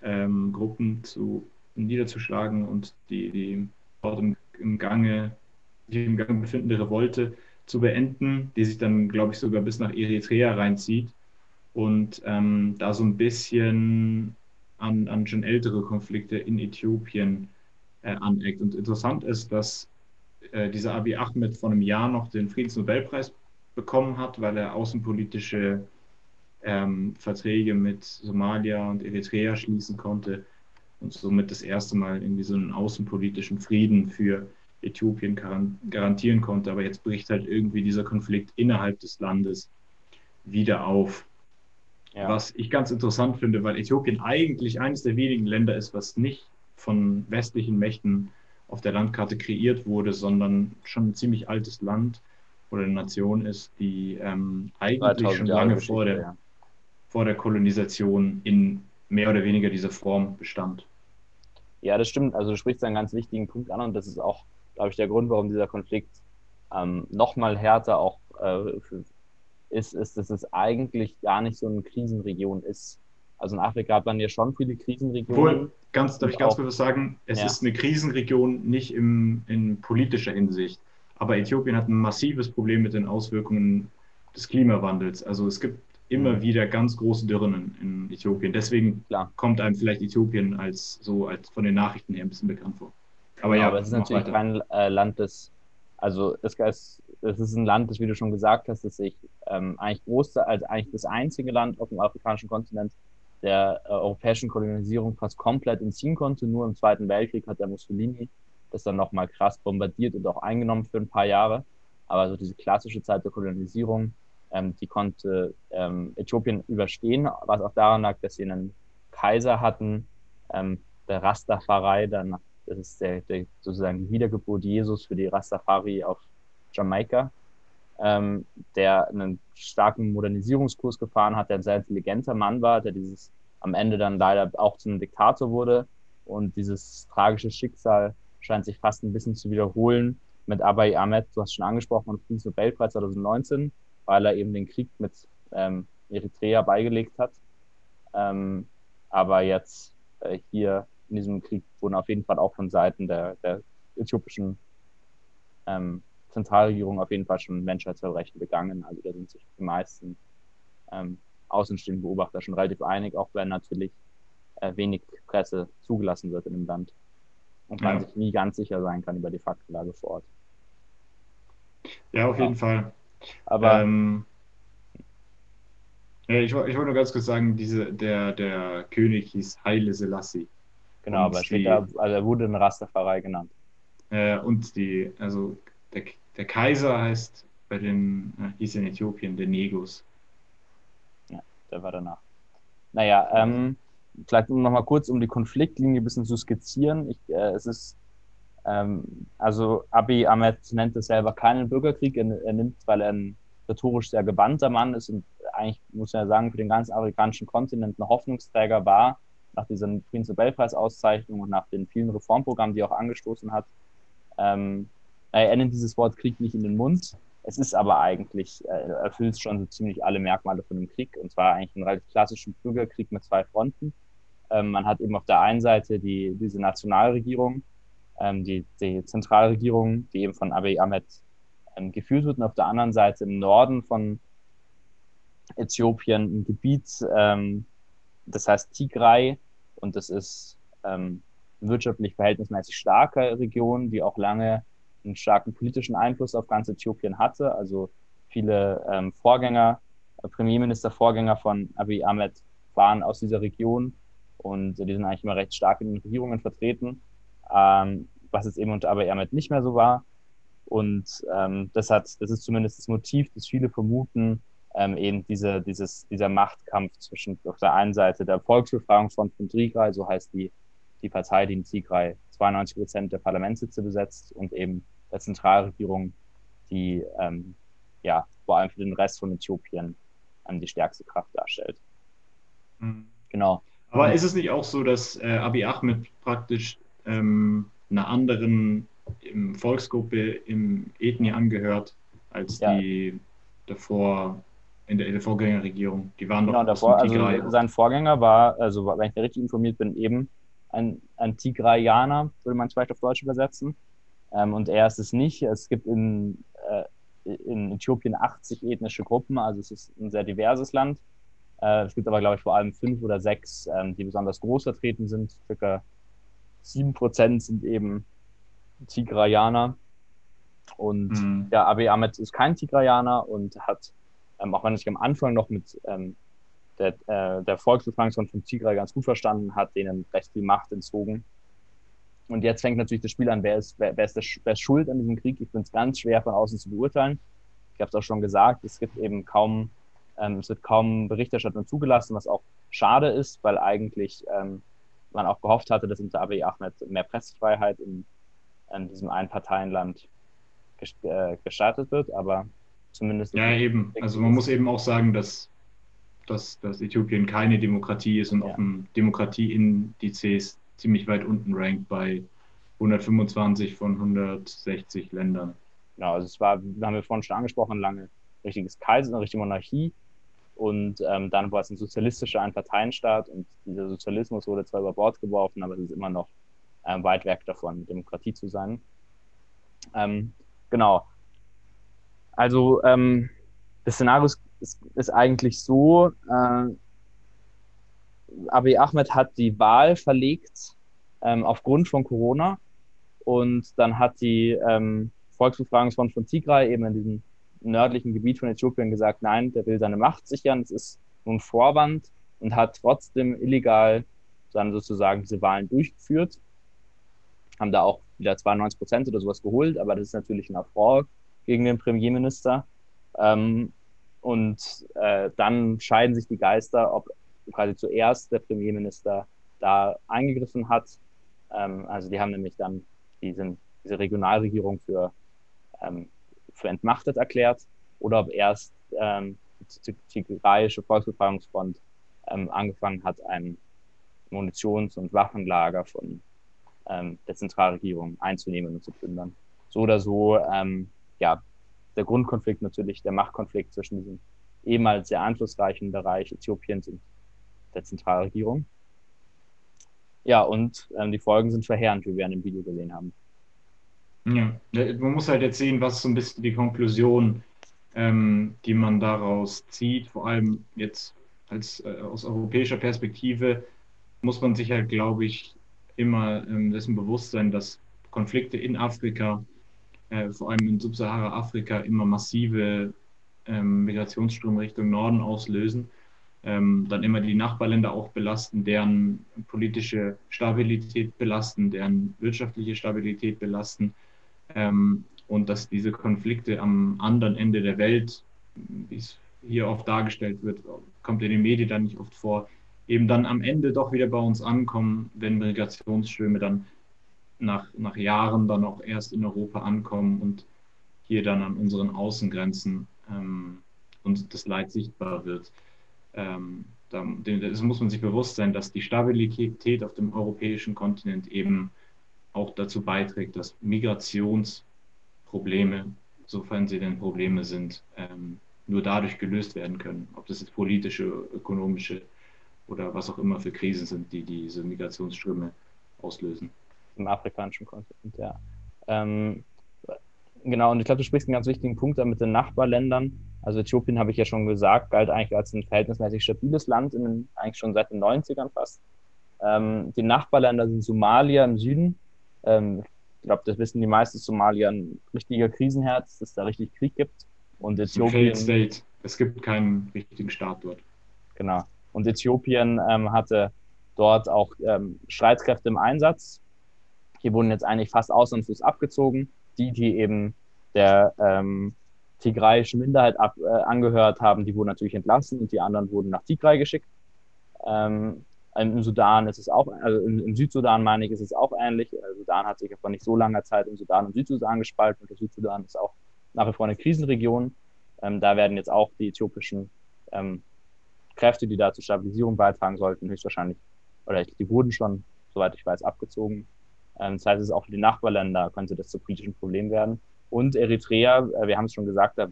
ähm, Gruppen zu, niederzuschlagen und die, die dort im, im Gange, die im Gange befindende Revolte zu beenden, die sich dann, glaube ich, sogar bis nach Eritrea reinzieht und ähm, da so ein bisschen an, an schon ältere Konflikte in Äthiopien äh, aneckt. Und interessant ist, dass äh, dieser Abiy Ahmed vor einem Jahr noch den Friedensnobelpreis bekommen hat, weil er außenpolitische ähm, Verträge mit Somalia und Eritrea schließen konnte und somit das erste Mal irgendwie so einen außenpolitischen Frieden für Äthiopien garantieren konnte. Aber jetzt bricht halt irgendwie dieser Konflikt innerhalb des Landes wieder auf. Ja. Was ich ganz interessant finde, weil Äthiopien eigentlich eines der wenigen Länder ist, was nicht von westlichen Mächten auf der Landkarte kreiert wurde, sondern schon ein ziemlich altes Land oder eine Nation ist, die ähm, eigentlich schon lange vor der, ja. vor der Kolonisation in mehr oder weniger diese Form bestand. Ja, das stimmt. Also du sprichst einen ganz wichtigen Punkt an und das ist auch, glaube ich, der Grund, warum dieser Konflikt ähm, nochmal härter auch äh, ist, ist, dass es eigentlich gar nicht so eine Krisenregion ist. Also in Afrika hat man ja schon viele Krisenregionen. Obwohl, ganz, darf ich ganz kurz sagen? Es ja. ist eine Krisenregion nicht im, in politischer Hinsicht. Aber Äthiopien hat ein massives Problem mit den Auswirkungen des Klimawandels. Also es gibt immer mhm. wieder ganz große Dürren in, Äthiopien. Deswegen Klar. kommt einem vielleicht Äthiopien als so als von den Nachrichten her ein bisschen bekannt vor. Aber ja, ja aber es ist natürlich weiter. kein äh, Land, das also es, es, es, ist ein Land, das, wie du schon gesagt hast, das sich ähm, eigentlich groß, als eigentlich das einzige Land auf dem afrikanischen Kontinent der äh, europäischen Kolonisierung fast komplett entziehen konnte. Nur im Zweiten Weltkrieg hat der Mussolini das dann nochmal krass bombardiert und auch eingenommen für ein paar Jahre. Aber so diese klassische Zeit der Kolonisierung, ähm, die konnte ähm, Äthiopien überstehen, was auch daran lag, dass sie einen Kaiser hatten, ähm, der Rastafari, dann, das ist der, der, sozusagen die Wiedergeburt Jesus für die Rastafari auf Jamaika, ähm, der einen starken Modernisierungskurs gefahren hat, der ein sehr intelligenter Mann war, der dieses am Ende dann leider auch zu einem Diktator wurde und dieses tragische Schicksal scheint sich fast ein bisschen zu wiederholen mit Abiy Ahmed, du hast schon angesprochen, und Friedensnobelpreis 2019, weil er eben den Krieg mit ähm, Eritrea beigelegt hat. Ähm, aber jetzt äh, hier in diesem Krieg wurden auf jeden Fall auch von Seiten der, der äthiopischen ähm, Zentralregierung auf jeden Fall schon Menschheitsverbrechen begangen. Also da sind sich die meisten ähm, außenstehenden Beobachter schon relativ einig, auch wenn natürlich äh, wenig Presse zugelassen wird in dem Land und man ja. sich nie ganz sicher sein kann über die Faktenlage vor Ort. Ja, auf ja. jeden Fall. Aber ähm, ich, ich wollte nur ganz kurz sagen, diese, der, der König hieß Haile Selassie. Genau, aber später, also er wurde in Rastafari genannt. Äh, und die, also der, der Kaiser heißt bei den, äh, hieß in Äthiopien der Negus. Ja, der war danach. Naja, ähm, vielleicht noch mal kurz, um die Konfliktlinie ein bisschen zu skizzieren. Ich, äh, es ist, ähm, also Abiy Ahmed nennt es selber keinen Bürgerkrieg. Er, er, nimmt, weil er ein rhetorisch sehr gewandter Mann ist und eigentlich, muss man ja sagen, für den ganzen afrikanischen Kontinent ein Hoffnungsträger war, nach dieser Friedensnobelpreis-Auszeichnung und nach den vielen Reformprogrammen, die er auch angestoßen hat. Ähm, er nimmt dieses Wort Krieg nicht in den Mund. Es ist aber eigentlich, äh, erfüllt schon so ziemlich alle Merkmale von einem Krieg. Und zwar eigentlich einen relativ klassischen Bürgerkrieg mit zwei Fronten. Ähm, man hat eben auf der einen Seite die, diese Nationalregierung, ähm, die, die Zentralregierung, die eben von Abiy Ahmed ähm, geführt wird, und auf der anderen Seite im Norden von Äthiopien ein Gebiet, ähm, das heißt Tigray, und das ist ähm, wirtschaftlich verhältnismäßig starke Region, die auch lange einen starken politischen Einfluss auf ganz Äthiopien hatte. Also viele ähm, Vorgänger, äh, Premierminister-Vorgänger von Abiy Ahmed waren aus dieser Region und die sind eigentlich immer recht stark in den Regierungen vertreten, ähm, was jetzt eben unter Abiy Ahmed nicht mehr so war. Und ähm, das hat, das ist zumindest das Motiv, das viele vermuten, ähm, eben diese, dieses, dieser Machtkampf zwischen auf der einen Seite der Volksbefragungsfront von Tigray, so heißt die, die Partei, die in Tigray 92 Prozent der Parlamentssitze besetzt und eben der Zentralregierung, die ähm, ja vor allem für den Rest von Äthiopien ähm, die stärkste Kraft darstellt. Mhm. Genau. Aber ist es nicht auch so, dass äh, Abiy Ahmed praktisch ähm, einer anderen Volksgruppe im Ethnie angehört als ja. die davor in der, in der Vorgängerregierung? Die waren genau, doch davor, also sein Vorgänger war, also wenn ich richtig informiert bin, eben ein, ein Tigrayaner, würde man es vielleicht auf Deutsch übersetzen. Ähm, und er ist es nicht. Es gibt in, äh, in Äthiopien 80 ethnische Gruppen, also es ist ein sehr diverses Land. Äh, es gibt aber, glaube ich, vor allem fünf oder sechs, ähm, die besonders groß vertreten sind. Circa sieben Prozent sind eben Tigrayaner. Und mhm. ja, Abiy Ahmed ist kein Tigrayaner und hat, ähm, auch wenn sich am Anfang noch mit ähm, der, äh, der Volksbefreiungsfront von Tigray ganz gut verstanden hat, denen recht viel Macht entzogen. Und jetzt fängt natürlich das Spiel an, wer ist, wer, wer ist, der, wer ist schuld an diesem Krieg? Ich finde es ganz schwer von außen zu beurteilen. Ich habe es auch schon gesagt, es gibt eben kaum ähm, es wird kaum Berichterstattung zugelassen, was auch schade ist, weil eigentlich ähm, man auch gehofft hatte, dass unter Abiy Ahmed mehr Pressefreiheit in, in diesem Einparteienland äh, gestartet wird, aber zumindest. Ja, eben. Also man muss eben auch sagen, dass dass, dass Äthiopien keine Demokratie ist und ja. auf dem Demokratieindizes ziemlich weit unten rankt bei 125 von 160 Ländern. Genau, also es war, haben wir vorhin schon angesprochen, lange richtiges Kaiser, eine richtige Monarchie. Und ähm, dann war es ein sozialistischer Einparteienstaat und dieser Sozialismus wurde zwar über Bord geworfen, aber es ist immer noch äh, weit weg davon, Demokratie zu sein. Ähm, genau. Also ähm, das Szenario ist, ist, eigentlich so, äh, Abiy Ahmed hat die Wahl verlegt ähm, aufgrund von Corona. Und dann hat die ähm, Volksbefragungsfront von Tigray eben in diesem nördlichen Gebiet von Äthiopien gesagt, nein, der will seine Macht sichern, das ist nun Vorwand und hat trotzdem illegal dann sozusagen diese Wahlen durchgeführt. Haben da auch wieder 92 Prozent oder sowas geholt, aber das ist natürlich ein Affront gegen den Premierminister. Ähm, und äh, dann scheiden sich die Geister, ob quasi zuerst der Premierminister da eingegriffen hat. Ähm, also die haben nämlich dann diesen, diese Regionalregierung für ähm, für entmachtet erklärt oder ob erst ähm, die tigraische Volksbefreiungsfront ähm, angefangen hat, ein Munitions- und Waffenlager von ähm, der Zentralregierung einzunehmen und zu plündern. So oder so, ähm, ja, der Grundkonflikt natürlich, der Machtkonflikt zwischen diesem ehemals sehr einflussreichen Bereich Äthiopiens und der Zentralregierung. Ja, und ähm, die Folgen sind verheerend, wie wir in dem Video gesehen haben. Ja, man muss halt jetzt sehen, was so ein bisschen die Konklusion, ähm, die man daraus zieht, vor allem jetzt als äh, aus europäischer Perspektive, muss man sich halt, glaube ich, immer ähm, dessen bewusst sein, dass Konflikte in Afrika, äh, vor allem in Subsahara-Afrika, immer massive ähm, Migrationsströme Richtung Norden auslösen, ähm, dann immer die Nachbarländer auch belasten, deren politische Stabilität belasten, deren wirtschaftliche Stabilität belasten ähm, und dass diese Konflikte am anderen Ende der Welt, wie es hier oft dargestellt wird, kommt in den Medien dann nicht oft vor, eben dann am Ende doch wieder bei uns ankommen, wenn Migrationsströme dann nach, nach Jahren dann auch erst in Europa ankommen und hier dann an unseren Außengrenzen ähm, und das Leid sichtbar wird. Ähm, das muss man sich bewusst sein, dass die Stabilität auf dem europäischen Kontinent eben auch dazu beiträgt, dass Migrationsprobleme, sofern sie denn Probleme sind, ähm, nur dadurch gelöst werden können. Ob das jetzt politische, ökonomische oder was auch immer für Krisen sind, die diese Migrationsströme auslösen. Im afrikanischen Kontinent, ja. Ähm, genau, und ich glaube, du sprichst einen ganz wichtigen Punkt da mit den Nachbarländern. Also Äthiopien, habe ich ja schon gesagt, galt eigentlich als ein verhältnismäßig stabiles Land, in, eigentlich schon seit den 90ern fast. Ähm, die Nachbarländer sind Somalia im Süden, ähm, ich glaube, das wissen die meisten Somalier ein richtiger Krisenherz, dass es da richtig Krieg gibt. Und Äthiopien. State. Es gibt keinen richtigen Staat dort. Genau. Und Äthiopien ähm, hatte dort auch ähm, Streitkräfte im Einsatz. Hier wurden jetzt eigentlich fast ausnahmslos abgezogen. Die, die eben der ähm, tigraischen Minderheit ab, äh, angehört haben, die wurden natürlich entlassen und die anderen wurden nach Tigray geschickt. Ähm, im Sudan ist es auch, also im, Südsudan meine ich, ist es auch ähnlich. Der Sudan hat sich vor nicht so langer Zeit im Sudan und Südsudan gespalten und der Südsudan ist auch nach wie vor eine Krisenregion. Ähm, da werden jetzt auch die äthiopischen ähm, Kräfte, die da zur Stabilisierung beitragen sollten, höchstwahrscheinlich, oder die wurden schon, soweit ich weiß, abgezogen. Ähm, das heißt, es ist auch für die Nachbarländer könnte das zu politischen Problem werden. Und Eritrea, äh, wir haben es schon gesagt, da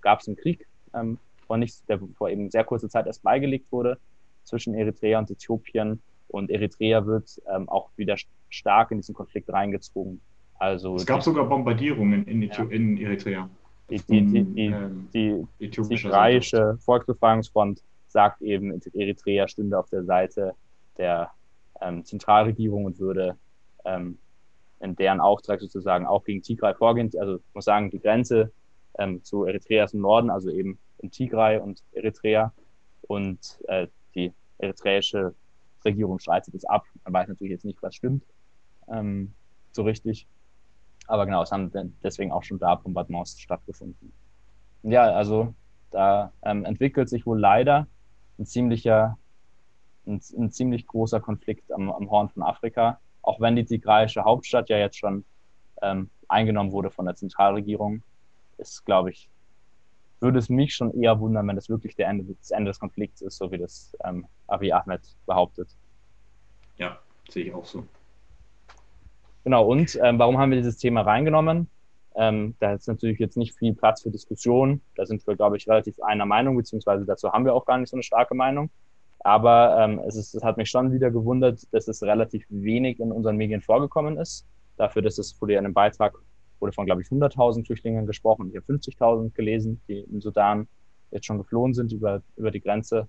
gab es einen Krieg, ähm, vor, nicht, der vor eben sehr kurzer Zeit erst beigelegt wurde zwischen Eritrea und Äthiopien. Und Eritrea wird ähm, auch wieder stark in diesen Konflikt reingezogen. Also es gab sogar Bombardierungen in, ja. in Eritrea. Die, die, die, die, ähm, die, die Volksbefreiungsfront sagt eben, Eritrea stünde auf der Seite der ähm, Zentralregierung und würde ähm, in deren Auftrag sozusagen auch gegen Tigray vorgehen. Also ich muss sagen, die Grenze ähm, zu Eritrea ist im Norden, also eben in Tigray und Eritrea. Und äh, die eritreische Regierung streitet es ab. Man weiß natürlich jetzt nicht, was stimmt, ähm, so richtig. Aber genau, es haben deswegen auch schon da Bombardements stattgefunden. Ja, also da ähm, entwickelt sich wohl leider ein ziemlicher, ein, ein ziemlich großer Konflikt am, am, Horn von Afrika, auch wenn die tigraische Hauptstadt ja jetzt schon ähm, eingenommen wurde von der Zentralregierung, ist, glaube ich, würde es mich schon eher wundern, wenn das wirklich der Ende, das Ende des Konflikts ist, so wie das ähm, Abiy Ahmed behauptet. Ja, sehe ich auch so. Genau, und ähm, warum haben wir dieses Thema reingenommen? Ähm, da ist natürlich jetzt nicht viel Platz für Diskussion. Da sind wir, glaube ich, relativ einer Meinung, beziehungsweise dazu haben wir auch gar nicht so eine starke Meinung. Aber ähm, es, ist, es hat mich schon wieder gewundert, dass es relativ wenig in unseren Medien vorgekommen ist. Dafür, dass es wurde ja in einem Beitrag wurde von, glaube ich, 100.000 Flüchtlingen gesprochen. Ich habe 50.000 gelesen, die im Sudan jetzt schon geflohen sind über, über die Grenze.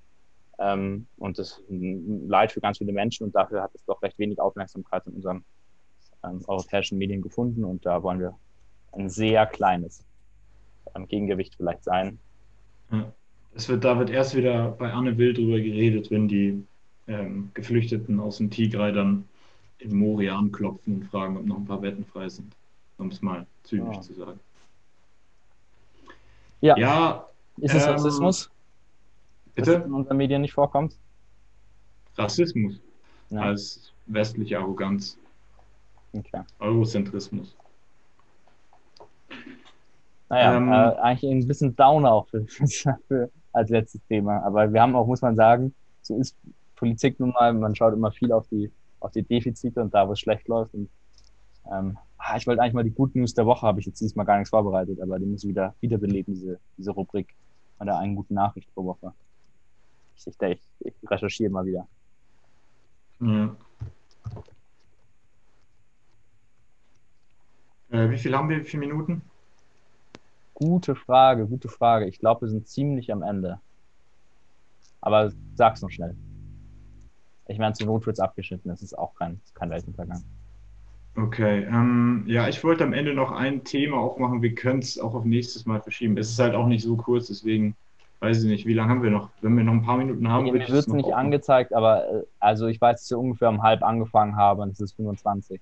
Ähm, und das ist ein Leid für ganz viele Menschen und dafür hat es doch recht wenig Aufmerksamkeit in unseren ähm, europäischen Medien gefunden und da wollen wir ein sehr kleines ähm, Gegengewicht vielleicht sein. Es wird, da wird erst wieder bei Anne Will drüber geredet, wenn die ähm, Geflüchteten aus dem Tigray dann in Moria anklopfen und fragen, ob noch ein paar Betten frei sind, um es mal zynisch ja. zu sagen. Ja. ja ist es ähm, Rassismus? Bitte? Dass in unseren Medien nicht vorkommt? Rassismus. Ja. Als westliche Arroganz. Okay. Eurozentrismus. Naja, ähm, äh, eigentlich ein bisschen Downer auch für, für, als letztes Thema. Aber wir haben auch, muss man sagen, so ist Politik nun mal, man schaut immer viel auf die, auf die Defizite und da, wo es schlecht läuft. Und ähm, ah, ich wollte eigentlich mal die Good News der Woche, habe ich jetzt diesmal gar nichts vorbereitet, aber die muss ich wieder wiederbeleben, diese, diese Rubrik von der einen guten Nachricht pro Woche. Ich, ich, ich recherchiere mal wieder. Ja. Äh, wie viel haben wir? Wie Minuten? Gute Frage, gute Frage. Ich glaube, wir sind ziemlich am Ende. Aber sag's noch schnell. Ich meine, zur Not wird's abgeschnitten. Das ist auch kein, kein Weltuntergang. Okay, ähm, ja, ich wollte am Ende noch ein Thema aufmachen. Wir können es auch auf nächstes Mal verschieben. Es ist halt auch nicht so kurz, deswegen weiß ich nicht, wie lange haben wir noch? Wenn wir noch ein paar Minuten haben, nee, mir wird es nicht aufmachen. angezeigt, aber äh, also ich weiß, dass wir ungefähr um halb angefangen haben und es ist 25.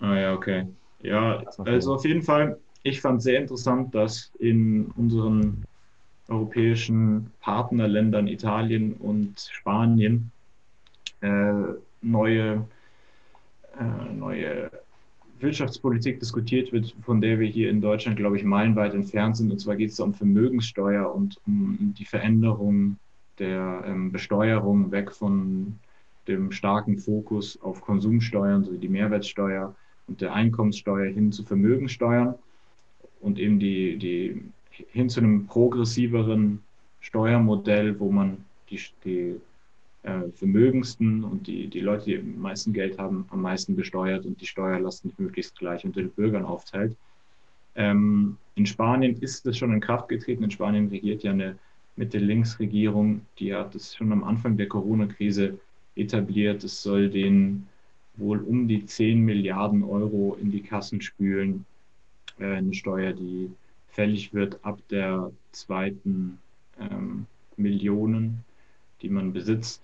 Ah ja, okay. Ja, also auf jeden Fall, ich fand sehr interessant, dass in unseren europäischen Partnerländern Italien und Spanien äh, neue, äh, neue Wirtschaftspolitik diskutiert wird, von der wir hier in Deutschland, glaube ich, meilenweit entfernt sind. Und zwar geht es um Vermögenssteuer und um die Veränderung der ähm, Besteuerung weg von dem starken Fokus auf Konsumsteuern, so wie die Mehrwertsteuer und der Einkommenssteuer hin zu Vermögenssteuern und eben die, die hin zu einem progressiveren Steuermodell, wo man die, die äh, Vermögendsten und die, die Leute, die am meisten Geld haben, am meisten besteuert und die Steuerlast nicht möglichst gleich unter den Bürgern aufteilt. Ähm, in Spanien ist das schon in Kraft getreten. In Spanien regiert ja eine Mitte-Links-Regierung, die hat das schon am Anfang der Corona-Krise etabliert. Es soll den wohl um die 10 Milliarden Euro in die Kassen spülen. Äh, eine Steuer, die fällig wird ab der zweiten ähm, Millionen, die man besitzt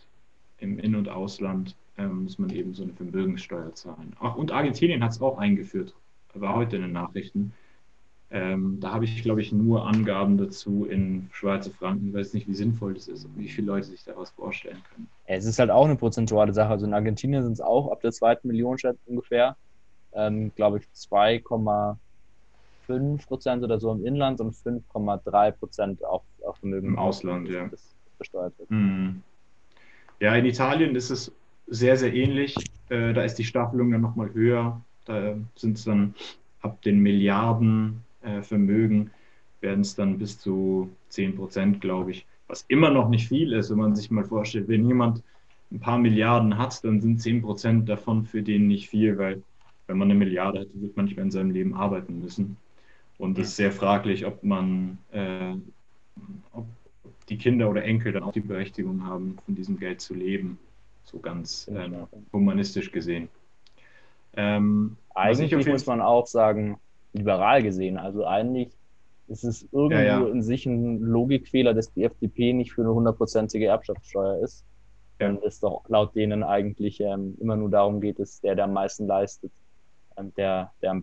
im In- und Ausland, ähm, muss man eben so eine Vermögenssteuer zahlen. Ach, und Argentinien hat es auch eingeführt, war heute in den Nachrichten. Ähm, da habe ich, glaube ich, nur Angaben dazu in Schweizer Franken. Ich weiß nicht, wie sinnvoll das ist und wie viele Leute sich daraus vorstellen können. Es ist halt auch eine prozentuale Sache. Also in Argentinien sind es auch ab der zweiten Million ungefähr, ähm, glaube ich, 2,5 Prozent oder so im Inland und 5,3 Prozent auf, auf Vermögen im Ausland, ja. Das besteuert wird. Mhm. Ja, in Italien ist es sehr, sehr ähnlich. Äh, da ist die Staffelung dann nochmal höher. Da sind es dann ab den Milliarden äh, Vermögen werden es dann bis zu 10 Prozent, glaube ich. Was immer noch nicht viel ist, wenn man sich mal vorstellt, wenn jemand ein paar Milliarden hat, dann sind 10 Prozent davon für den nicht viel, weil wenn man eine Milliarde hat, wird man nicht mehr in seinem Leben arbeiten müssen. Und es ist sehr fraglich, ob man, äh, ob die Kinder oder Enkel dann auch die Berechtigung haben, von diesem Geld zu leben. So ganz äh, humanistisch gesehen. Ähm, Eigentlich muss man auch sagen, liberal gesehen. Also eigentlich ist es irgendwo ja, ja. in sich ein Logikfehler, dass die FDP nicht für eine hundertprozentige Erbschaftssteuer ist. Ja. Und es doch laut denen eigentlich ähm, immer nur darum geht, dass der, der am meisten leistet, der, der am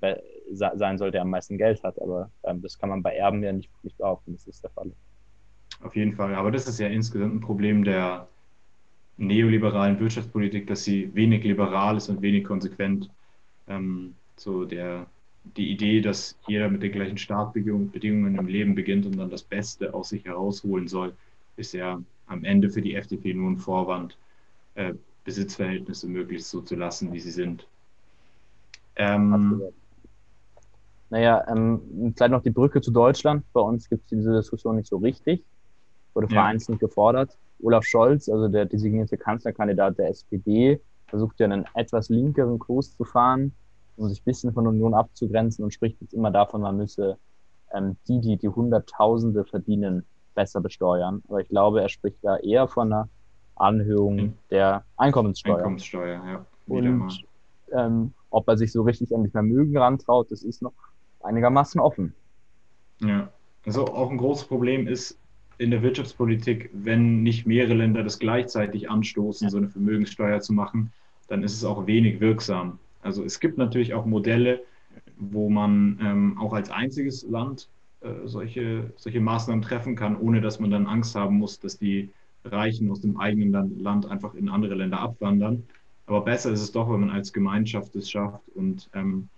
sein soll, der am meisten Geld hat. Aber ähm, das kann man bei Erben ja nicht wirklich behaupten, das ist der Fall. Auf jeden Fall. Aber das ist ja insgesamt ein Problem der neoliberalen Wirtschaftspolitik, dass sie wenig liberal ist und wenig konsequent. Ähm, so der die Idee, dass jeder mit den gleichen Startbedingungen im Leben beginnt und dann das Beste aus sich herausholen soll, ist ja am Ende für die FDP nur ein Vorwand, äh, Besitzverhältnisse möglichst so zu lassen, wie sie sind. Ähm, naja, ähm, vielleicht noch die Brücke zu Deutschland. Bei uns gibt es diese Diskussion nicht so richtig. Wurde vereinzelt ja. gefordert. Olaf Scholz, also der designierte Kanzlerkandidat der SPD, versucht ja einen etwas linkeren Kurs zu fahren, um sich ein bisschen von der Union abzugrenzen und spricht jetzt immer davon, man müsse ähm, die, die die Hunderttausende verdienen, besser besteuern. Aber ich glaube, er spricht da eher von einer Anhöhung mhm. der Einkommenssteuer. Einkommenssteuer, ja. Und ähm, ob er sich so richtig an die Vermögen rantraut, das ist noch einigermaßen offen. Ja, also auch ein großes Problem ist in der Wirtschaftspolitik, wenn nicht mehrere Länder das gleichzeitig anstoßen, so eine Vermögenssteuer zu machen, dann ist es auch wenig wirksam. Also es gibt natürlich auch Modelle, wo man ähm, auch als einziges Land äh, solche, solche Maßnahmen treffen kann, ohne dass man dann Angst haben muss, dass die Reichen aus dem eigenen Land einfach in andere Länder abwandern. Aber besser ist es doch, wenn man als Gemeinschaft es schafft und, ähm,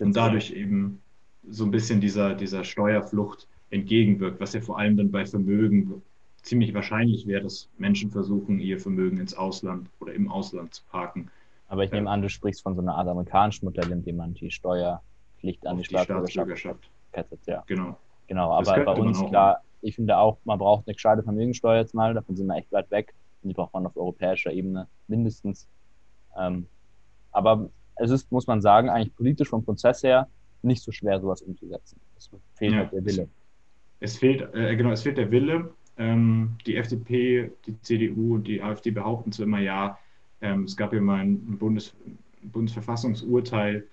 und dadurch eben so ein bisschen dieser, dieser Steuerflucht entgegenwirkt, was ja vor allem dann bei Vermögen ziemlich wahrscheinlich wäre, dass Menschen versuchen, ihr Vermögen ins Ausland oder im Ausland zu parken. Aber ich nehme an, du sprichst von so einer Art amerikanischen Modell, in dem man die Steuerpflicht an die, die Staatsbürgerschaft kettet. Ja. Genau. Genau, aber bei uns, klar, ich finde auch, man braucht eine gescheite Vermögensteuer jetzt mal, davon sind wir echt weit weg. Die braucht man auf europäischer Ebene mindestens. Ähm, aber es ist, muss man sagen, eigentlich politisch vom Prozess her nicht so schwer, sowas umzusetzen. Es fehlt ja, halt der Wille. Es, es fehlt, äh, genau, es fehlt der Wille. Ähm, die FDP, die CDU und die AfD behaupten zwar immer, ja, ähm, es gab ja mal ein Bundes, Bundesverfassungsurteil,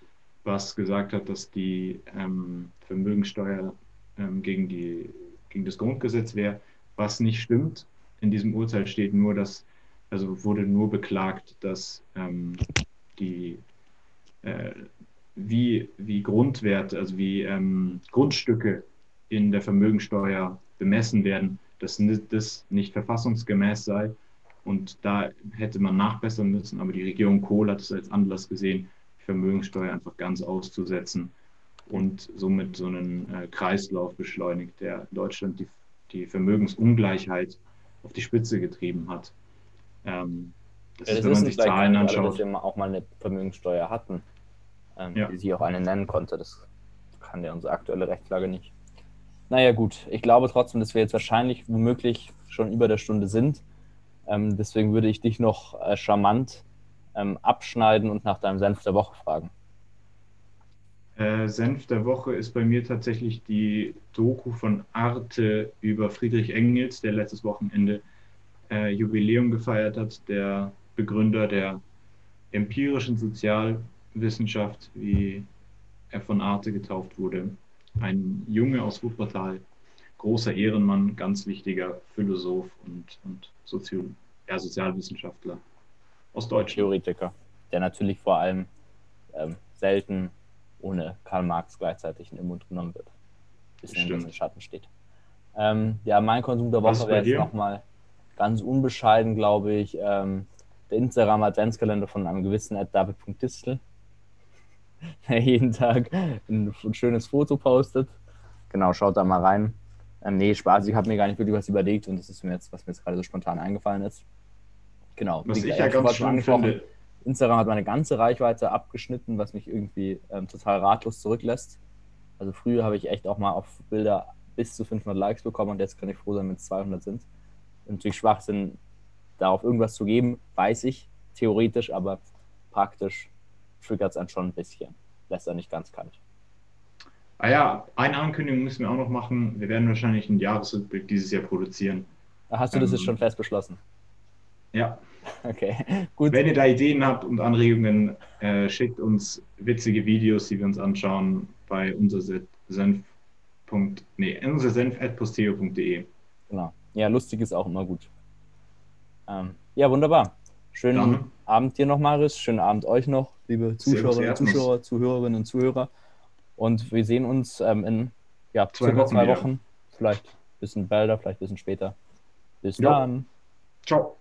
was gesagt hat, dass die ähm, Vermögensteuer ähm, gegen, die, gegen das Grundgesetz wäre, was nicht stimmt. In diesem Urteil steht nur, dass, also wurde nur beklagt, dass ähm, die äh, wie, wie Grundwerte, also wie ähm, Grundstücke in der Vermögensteuer bemessen werden, dass das nicht verfassungsgemäß sei. Und da hätte man nachbessern müssen, aber die Regierung Kohl hat es als Anlass gesehen, die Vermögenssteuer einfach ganz auszusetzen und somit so einen äh, Kreislauf beschleunigt, der Deutschland die, die Vermögensungleichheit auf die Spitze getrieben hat. Ähm, das, ja, das ist, wenn man sich Zahlen anschaut. Dass wir auch mal eine Vermögenssteuer hatten, ähm, ja. die sie auch eine nennen konnte. Das kann ja unsere aktuelle Rechtslage nicht. Naja, gut. Ich glaube trotzdem, dass wir jetzt wahrscheinlich womöglich schon über der Stunde sind. Ähm, deswegen würde ich dich noch äh, charmant ähm, abschneiden und nach deinem Senf der Woche fragen. Äh, Senf der Woche ist bei mir tatsächlich die Doku von Arte über Friedrich Engels, der letztes Wochenende äh, Jubiläum gefeiert hat, der Begründer der empirischen Sozialwissenschaft, wie er von Arte getauft wurde. Ein Junge aus Wuppertal, großer Ehrenmann, ganz wichtiger Philosoph und, und Sozio ja, Sozialwissenschaftler aus Deutschland. Theoretiker, der natürlich vor allem ähm, selten ohne Karl Marx gleichzeitig in den Mund genommen wird. Bisschen in Schatten steht. Ähm, ja, mein Konsum der Woche wäre jetzt nochmal ganz unbescheiden, glaube ich, ähm, der Instagram Adventskalender von einem gewissen David.distel, der jeden Tag ein, ein, schönes Foto postet. Genau, schaut da mal rein. Ähm, nee, Spaß, ich habe mir gar nicht wirklich was überlegt und das ist mir jetzt, was mir jetzt gerade so spontan eingefallen ist. Genau. Was ich ja ganz schön finde. Instagram hat meine ganze Reichweite abgeschnitten, was mich irgendwie ähm, total ratlos zurücklässt. Also früher habe ich echt auch mal auf Bilder bis zu 500 Likes bekommen und jetzt kann ich froh sein, wenn es 200 sind. Und natürlich Schwachsinn, darauf irgendwas zu geben, weiß ich theoretisch, aber praktisch triggert es einen schon ein bisschen. Lässt er nicht ganz kalt. Ah ja, eine Ankündigung müssen wir auch noch machen. Wir werden wahrscheinlich einen Jahresrückblick dieses Jahr produzieren. Hast du das ähm, jetzt schon fest beschlossen? Ja. Okay, gut. Wenn ihr da Ideen habt und Anregungen, äh, schickt uns witzige Videos, die wir uns anschauen bei unsersenf. Nee, unsersenf.posteo.de. Genau. Ja, lustig ist auch immer gut. Ähm, ja, wunderbar. Schönen Dann. Abend dir noch, Maris. Schönen Abend euch noch, liebe Zuschauerinnen, Zuschauer, Zuhörerinnen und Zuhörer. Und wir sehen uns ähm, in ja, zwei, Wochen, zwei Wochen. Vielleicht ein bisschen bälder, vielleicht ein bisschen später. Bis jo. dann. Ciao.